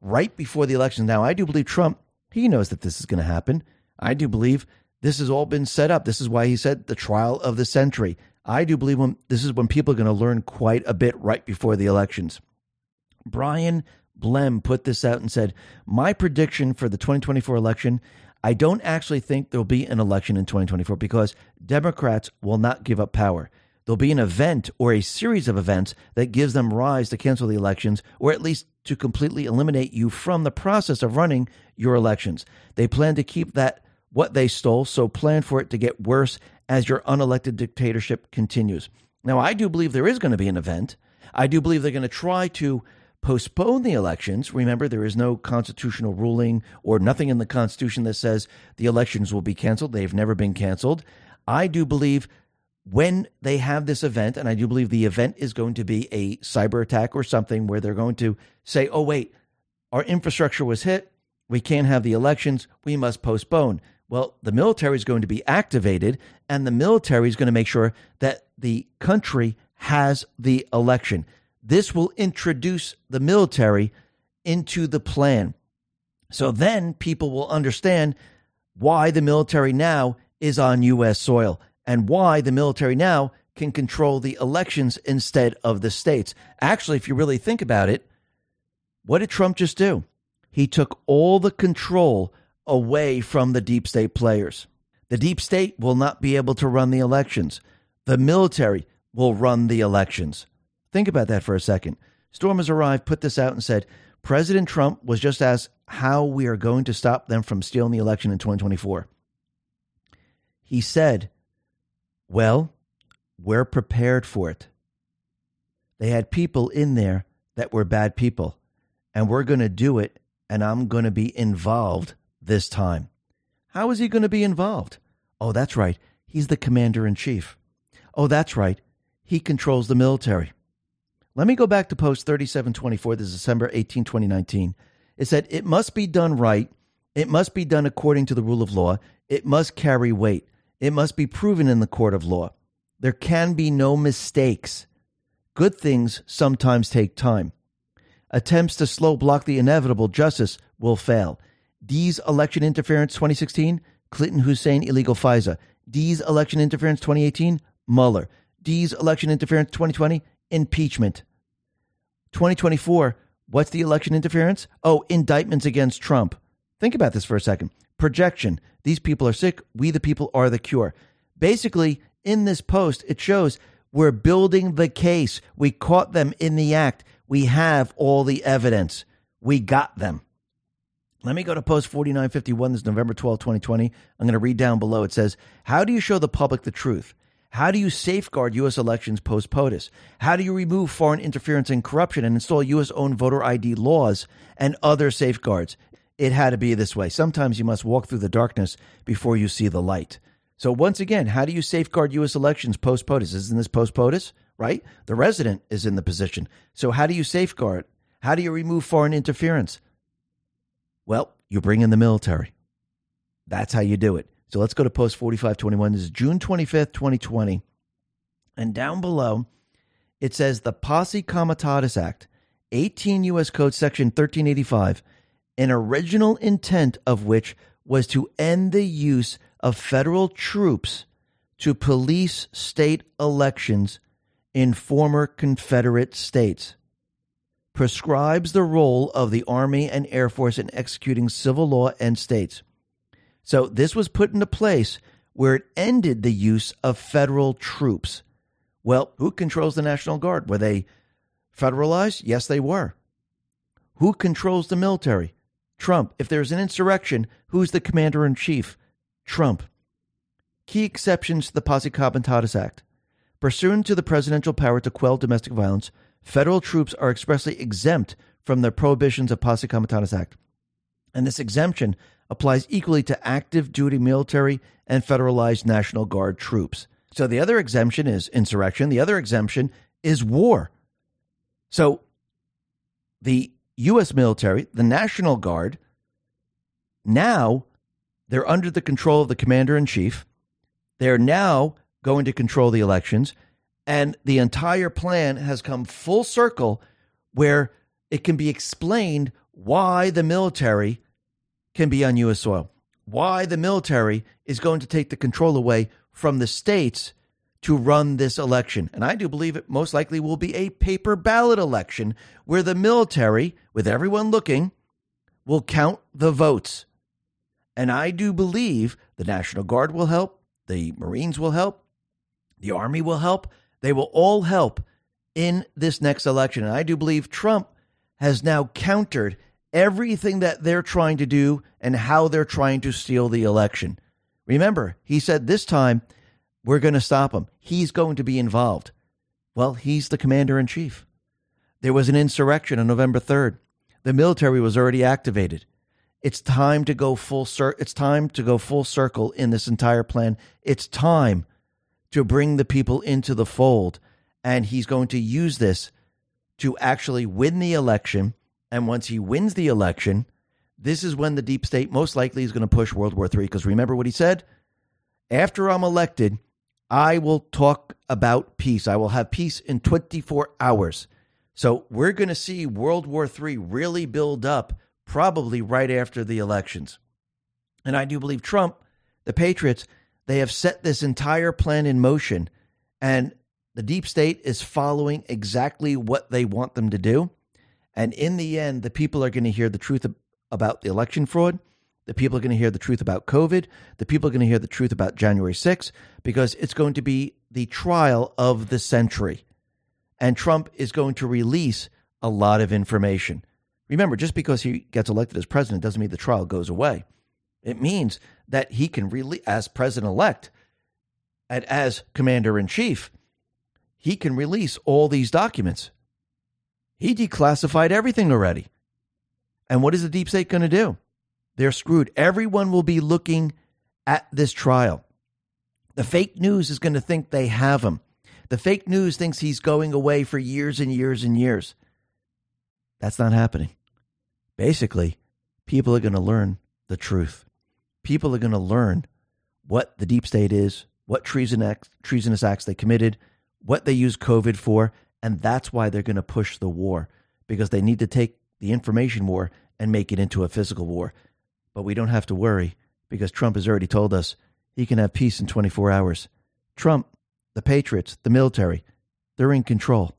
right before the election. Now, I do believe Trump, he knows that this is going to happen. I do believe this has all been set up. This is why he said the trial of the century. I do believe when, this is when people are going to learn quite a bit right before the elections. Brian Blem put this out and said, My prediction for the 2024 election I don't actually think there'll be an election in 2024 because Democrats will not give up power. There'll be an event or a series of events that gives them rise to cancel the elections or at least to completely eliminate you from the process of running your elections. They plan to keep that what they stole, so plan for it to get worse as your unelected dictatorship continues. Now, I do believe there is going to be an event. I do believe they're going to try to postpone the elections. Remember, there is no constitutional ruling or nothing in the Constitution that says the elections will be canceled. They've never been canceled. I do believe when they have this event, and I do believe the event is going to be a cyber attack or something where they're going to say, oh, wait, our infrastructure was hit. We can't have the elections. We must postpone. Well, the military is going to be activated, and the military is going to make sure that the country has the election. This will introduce the military into the plan. So then people will understand why the military now is on U.S. soil and why the military now can control the elections instead of the states. Actually, if you really think about it, what did Trump just do? He took all the control away from the deep state players. The deep state will not be able to run the elections. The military will run the elections. Think about that for a second. Storm has arrived, put this out, and said President Trump was just asked how we are going to stop them from stealing the election in 2024. He said, Well, we're prepared for it. They had people in there that were bad people, and we're going to do it, and I'm going to be involved this time. How is he going to be involved? Oh, that's right. He's the commander in chief. Oh, that's right. He controls the military. Let me go back to post 3724. This is December 18, 2019. It said, It must be done right. It must be done according to the rule of law. It must carry weight. It must be proven in the court of law. There can be no mistakes. Good things sometimes take time. Attempts to slow block the inevitable justice will fail. Dee's election interference 2016, Clinton Hussein illegal FISA. Dee's election interference 2018, Mueller. Dee's election interference 2020, impeachment. 2024, what's the election interference? Oh, indictments against Trump. Think about this for a second. Projection. These people are sick. We, the people, are the cure. Basically, in this post, it shows we're building the case. We caught them in the act. We have all the evidence. We got them. Let me go to post 4951. This is November 12, 2020. I'm going to read down below. It says, How do you show the public the truth? How do you safeguard U.S. elections post POTUS? How do you remove foreign interference and corruption and install U.S. owned voter ID laws and other safeguards? It had to be this way. Sometimes you must walk through the darkness before you see the light. So, once again, how do you safeguard U.S. elections post POTUS? Isn't this post POTUS, right? The resident is in the position. So, how do you safeguard? How do you remove foreign interference? Well, you bring in the military. That's how you do it. So let's go to post 4521. This is June 25th, 2020. And down below, it says the Posse Comitatus Act, 18 U.S. Code Section 1385, an original intent of which was to end the use of federal troops to police state elections in former Confederate states, prescribes the role of the Army and Air Force in executing civil law and states so this was put into place where it ended the use of federal troops. Well, who controls the National Guard? Were they federalized? Yes, they were. Who controls the military? Trump. If there's an insurrection, who's the commander in chief? Trump. Key exceptions to the Posse Comitatus Act. Pursuant to the presidential power to quell domestic violence, federal troops are expressly exempt from the prohibitions of Posse Comitatus Act. And this exemption applies equally to active duty military and federalized National Guard troops. So the other exemption is insurrection, the other exemption is war. So the U.S. military, the National Guard, now they're under the control of the commander in chief. They're now going to control the elections. And the entire plan has come full circle where it can be explained why the military can be on U.S. soil. Why the military is going to take the control away from the states to run this election. And I do believe it most likely will be a paper ballot election where the military, with everyone looking, will count the votes. And I do believe the National Guard will help, the Marines will help, the Army will help. They will all help in this next election. And I do believe Trump has now countered everything that they're trying to do and how they're trying to steal the election. Remember, he said this time we're going to stop him. He's going to be involved. Well, he's the commander in chief. There was an insurrection on November 3rd. The military was already activated. It's time to go full cir- it's time to go full circle in this entire plan. It's time to bring the people into the fold and he's going to use this to actually win the election and once he wins the election, this is when the deep state most likely is going to push World War III because remember what he said? After I'm elected, I will talk about peace. I will have peace in 24 hours. So we're going to see World War III really build up probably right after the elections. And I do believe Trump, the Patriots, they have set this entire plan in motion, and the deep state is following exactly what they want them to do. And in the end, the people are going to hear the truth about the election fraud. The people are going to hear the truth about COVID. The people are going to hear the truth about January 6th because it's going to be the trial of the century. And Trump is going to release a lot of information. Remember, just because he gets elected as president doesn't mean the trial goes away. It means that he can really, as president elect and as commander in chief, he can release all these documents. He declassified everything already. And what is the deep state going to do? They're screwed. Everyone will be looking at this trial. The fake news is going to think they have him. The fake news thinks he's going away for years and years and years. That's not happening. Basically, people are going to learn the truth. People are going to learn what the deep state is, what treason acts, treasonous acts they committed, what they use COVID for, and that's why they're going to push the war because they need to take the information war and make it into a physical war. But we don't have to worry because Trump has already told us he can have peace in 24 hours. Trump, the Patriots, the military, they're in control.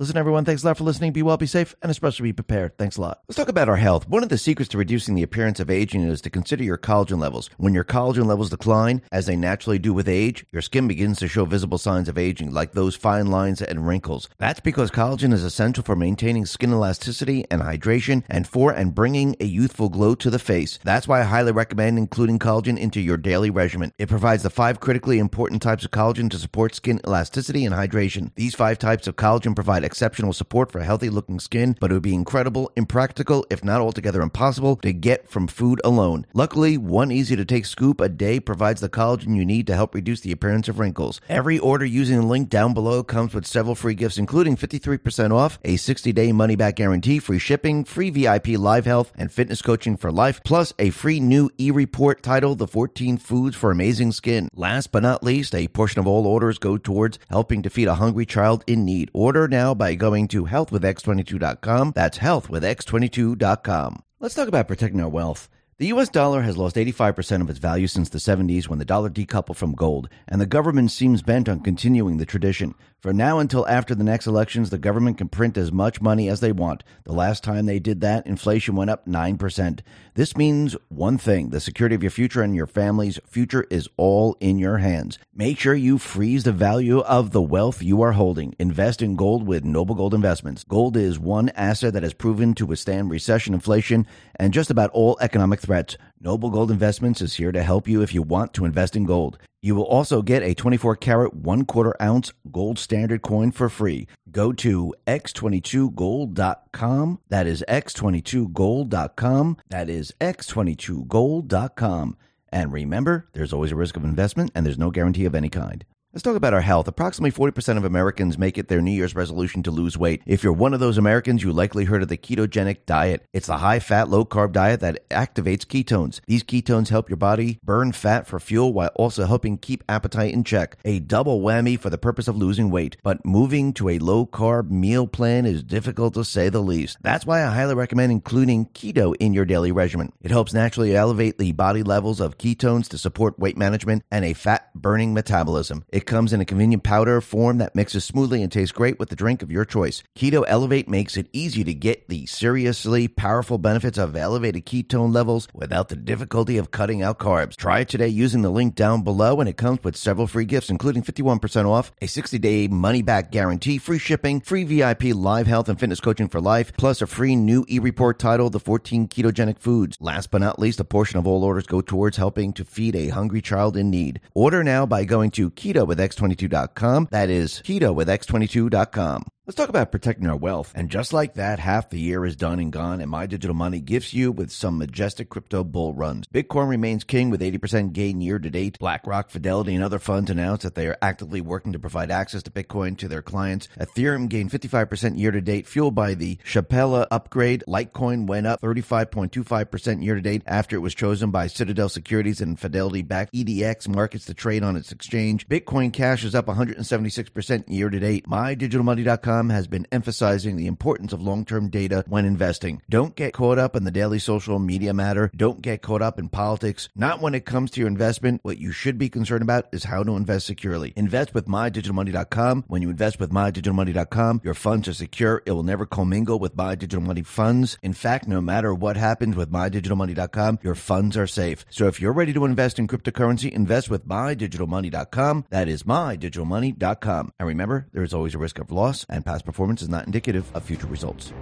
Listen, everyone, thanks a lot for listening. Be well, be safe, and especially be prepared. Thanks a lot. Let's talk about our health. One of the secrets to reducing the appearance of aging is to consider your collagen levels. When your collagen levels decline, as they naturally do with age, your skin begins to show visible signs of aging, like those fine lines and wrinkles. That's because collagen is essential for maintaining skin elasticity and hydration, and for and bringing a youthful glow to the face. That's why I highly recommend including collagen into your daily regimen. It provides the five critically important types of collagen to support skin elasticity and hydration. These five types of collagen provide exceptional support for healthy looking skin, but it would be incredible, impractical, if not altogether impossible, to get from food alone. Luckily, one easy to take scoop a day provides the collagen you need to help reduce the appearance of wrinkles. Every order using the link down below comes with several free gifts, including 53% off, a 60 day money back guarantee, free shipping, free VIP live health and fitness coaching for life, plus a free new e report titled The 14 Foods for Amazing Skin. Last but not least, a portion of all orders go towards helping to feed a hungry child in need. Order now by going to healthwithx22.com. That's healthwithx22.com. Let's talk about protecting our wealth. The US dollar has lost 85% of its value since the 70s when the dollar decoupled from gold, and the government seems bent on continuing the tradition. From now until after the next elections, the government can print as much money as they want. The last time they did that, inflation went up 9%. This means one thing the security of your future and your family's future is all in your hands. Make sure you freeze the value of the wealth you are holding. Invest in gold with Noble Gold Investments. Gold is one asset that has proven to withstand recession, inflation, and just about all economic threats. Noble Gold Investments is here to help you if you want to invest in gold. You will also get a 24 karat, one quarter ounce gold standard coin for free. Go to x22gold.com. That is x22gold.com. That is x22gold.com. And remember, there's always a risk of investment and there's no guarantee of any kind. Let's talk about our health. Approximately 40% of Americans make it their New Year's resolution to lose weight. If you're one of those Americans, you likely heard of the ketogenic diet. It's the high fat, low carb diet that activates ketones. These ketones help your body burn fat for fuel while also helping keep appetite in check. A double whammy for the purpose of losing weight. But moving to a low carb meal plan is difficult to say the least. That's why I highly recommend including keto in your daily regimen. It helps naturally elevate the body levels of ketones to support weight management and a fat burning metabolism. Comes in a convenient powder form that mixes smoothly and tastes great with the drink of your choice. Keto Elevate makes it easy to get the seriously powerful benefits of elevated ketone levels without the difficulty of cutting out carbs. Try it today using the link down below, and it comes with several free gifts, including 51% off, a 60 day money back guarantee, free shipping, free VIP live health and fitness coaching for life, plus a free new e report titled The 14 Ketogenic Foods. Last but not least, a portion of all orders go towards helping to feed a hungry child in need. Order now by going to ketowithx22.com. That is keto with x22.com. Let's talk about protecting our wealth. And just like that, half the year is done and gone, and My Digital Money gifts you with some majestic crypto bull runs. Bitcoin remains king with 80% gain year to date. BlackRock, Fidelity, and other funds announced that they are actively working to provide access to Bitcoin to their clients. Ethereum gained 55% year to date, fueled by the Shapella upgrade. Litecoin went up 35.25% year to date after it was chosen by Citadel Securities and Fidelity backed EDX markets to trade on its exchange. Bitcoin Cash is up 176% year to date. MyDigitalMoney.com has been emphasizing the importance of long term data when investing. Don't get caught up in the daily social media matter. Don't get caught up in politics. Not when it comes to your investment. What you should be concerned about is how to invest securely. Invest with MyDigitalMoney.com. When you invest with MyDigitalMoney.com, your funds are secure. It will never commingle with My Digital Money funds. In fact, no matter what happens with MyDigitalMoney.com, your funds are safe. So if you're ready to invest in cryptocurrency, invest with MyDigitalMoney.com. That is MyDigitalMoney.com. And remember, there is always a risk of loss and past performance is not indicative of future results.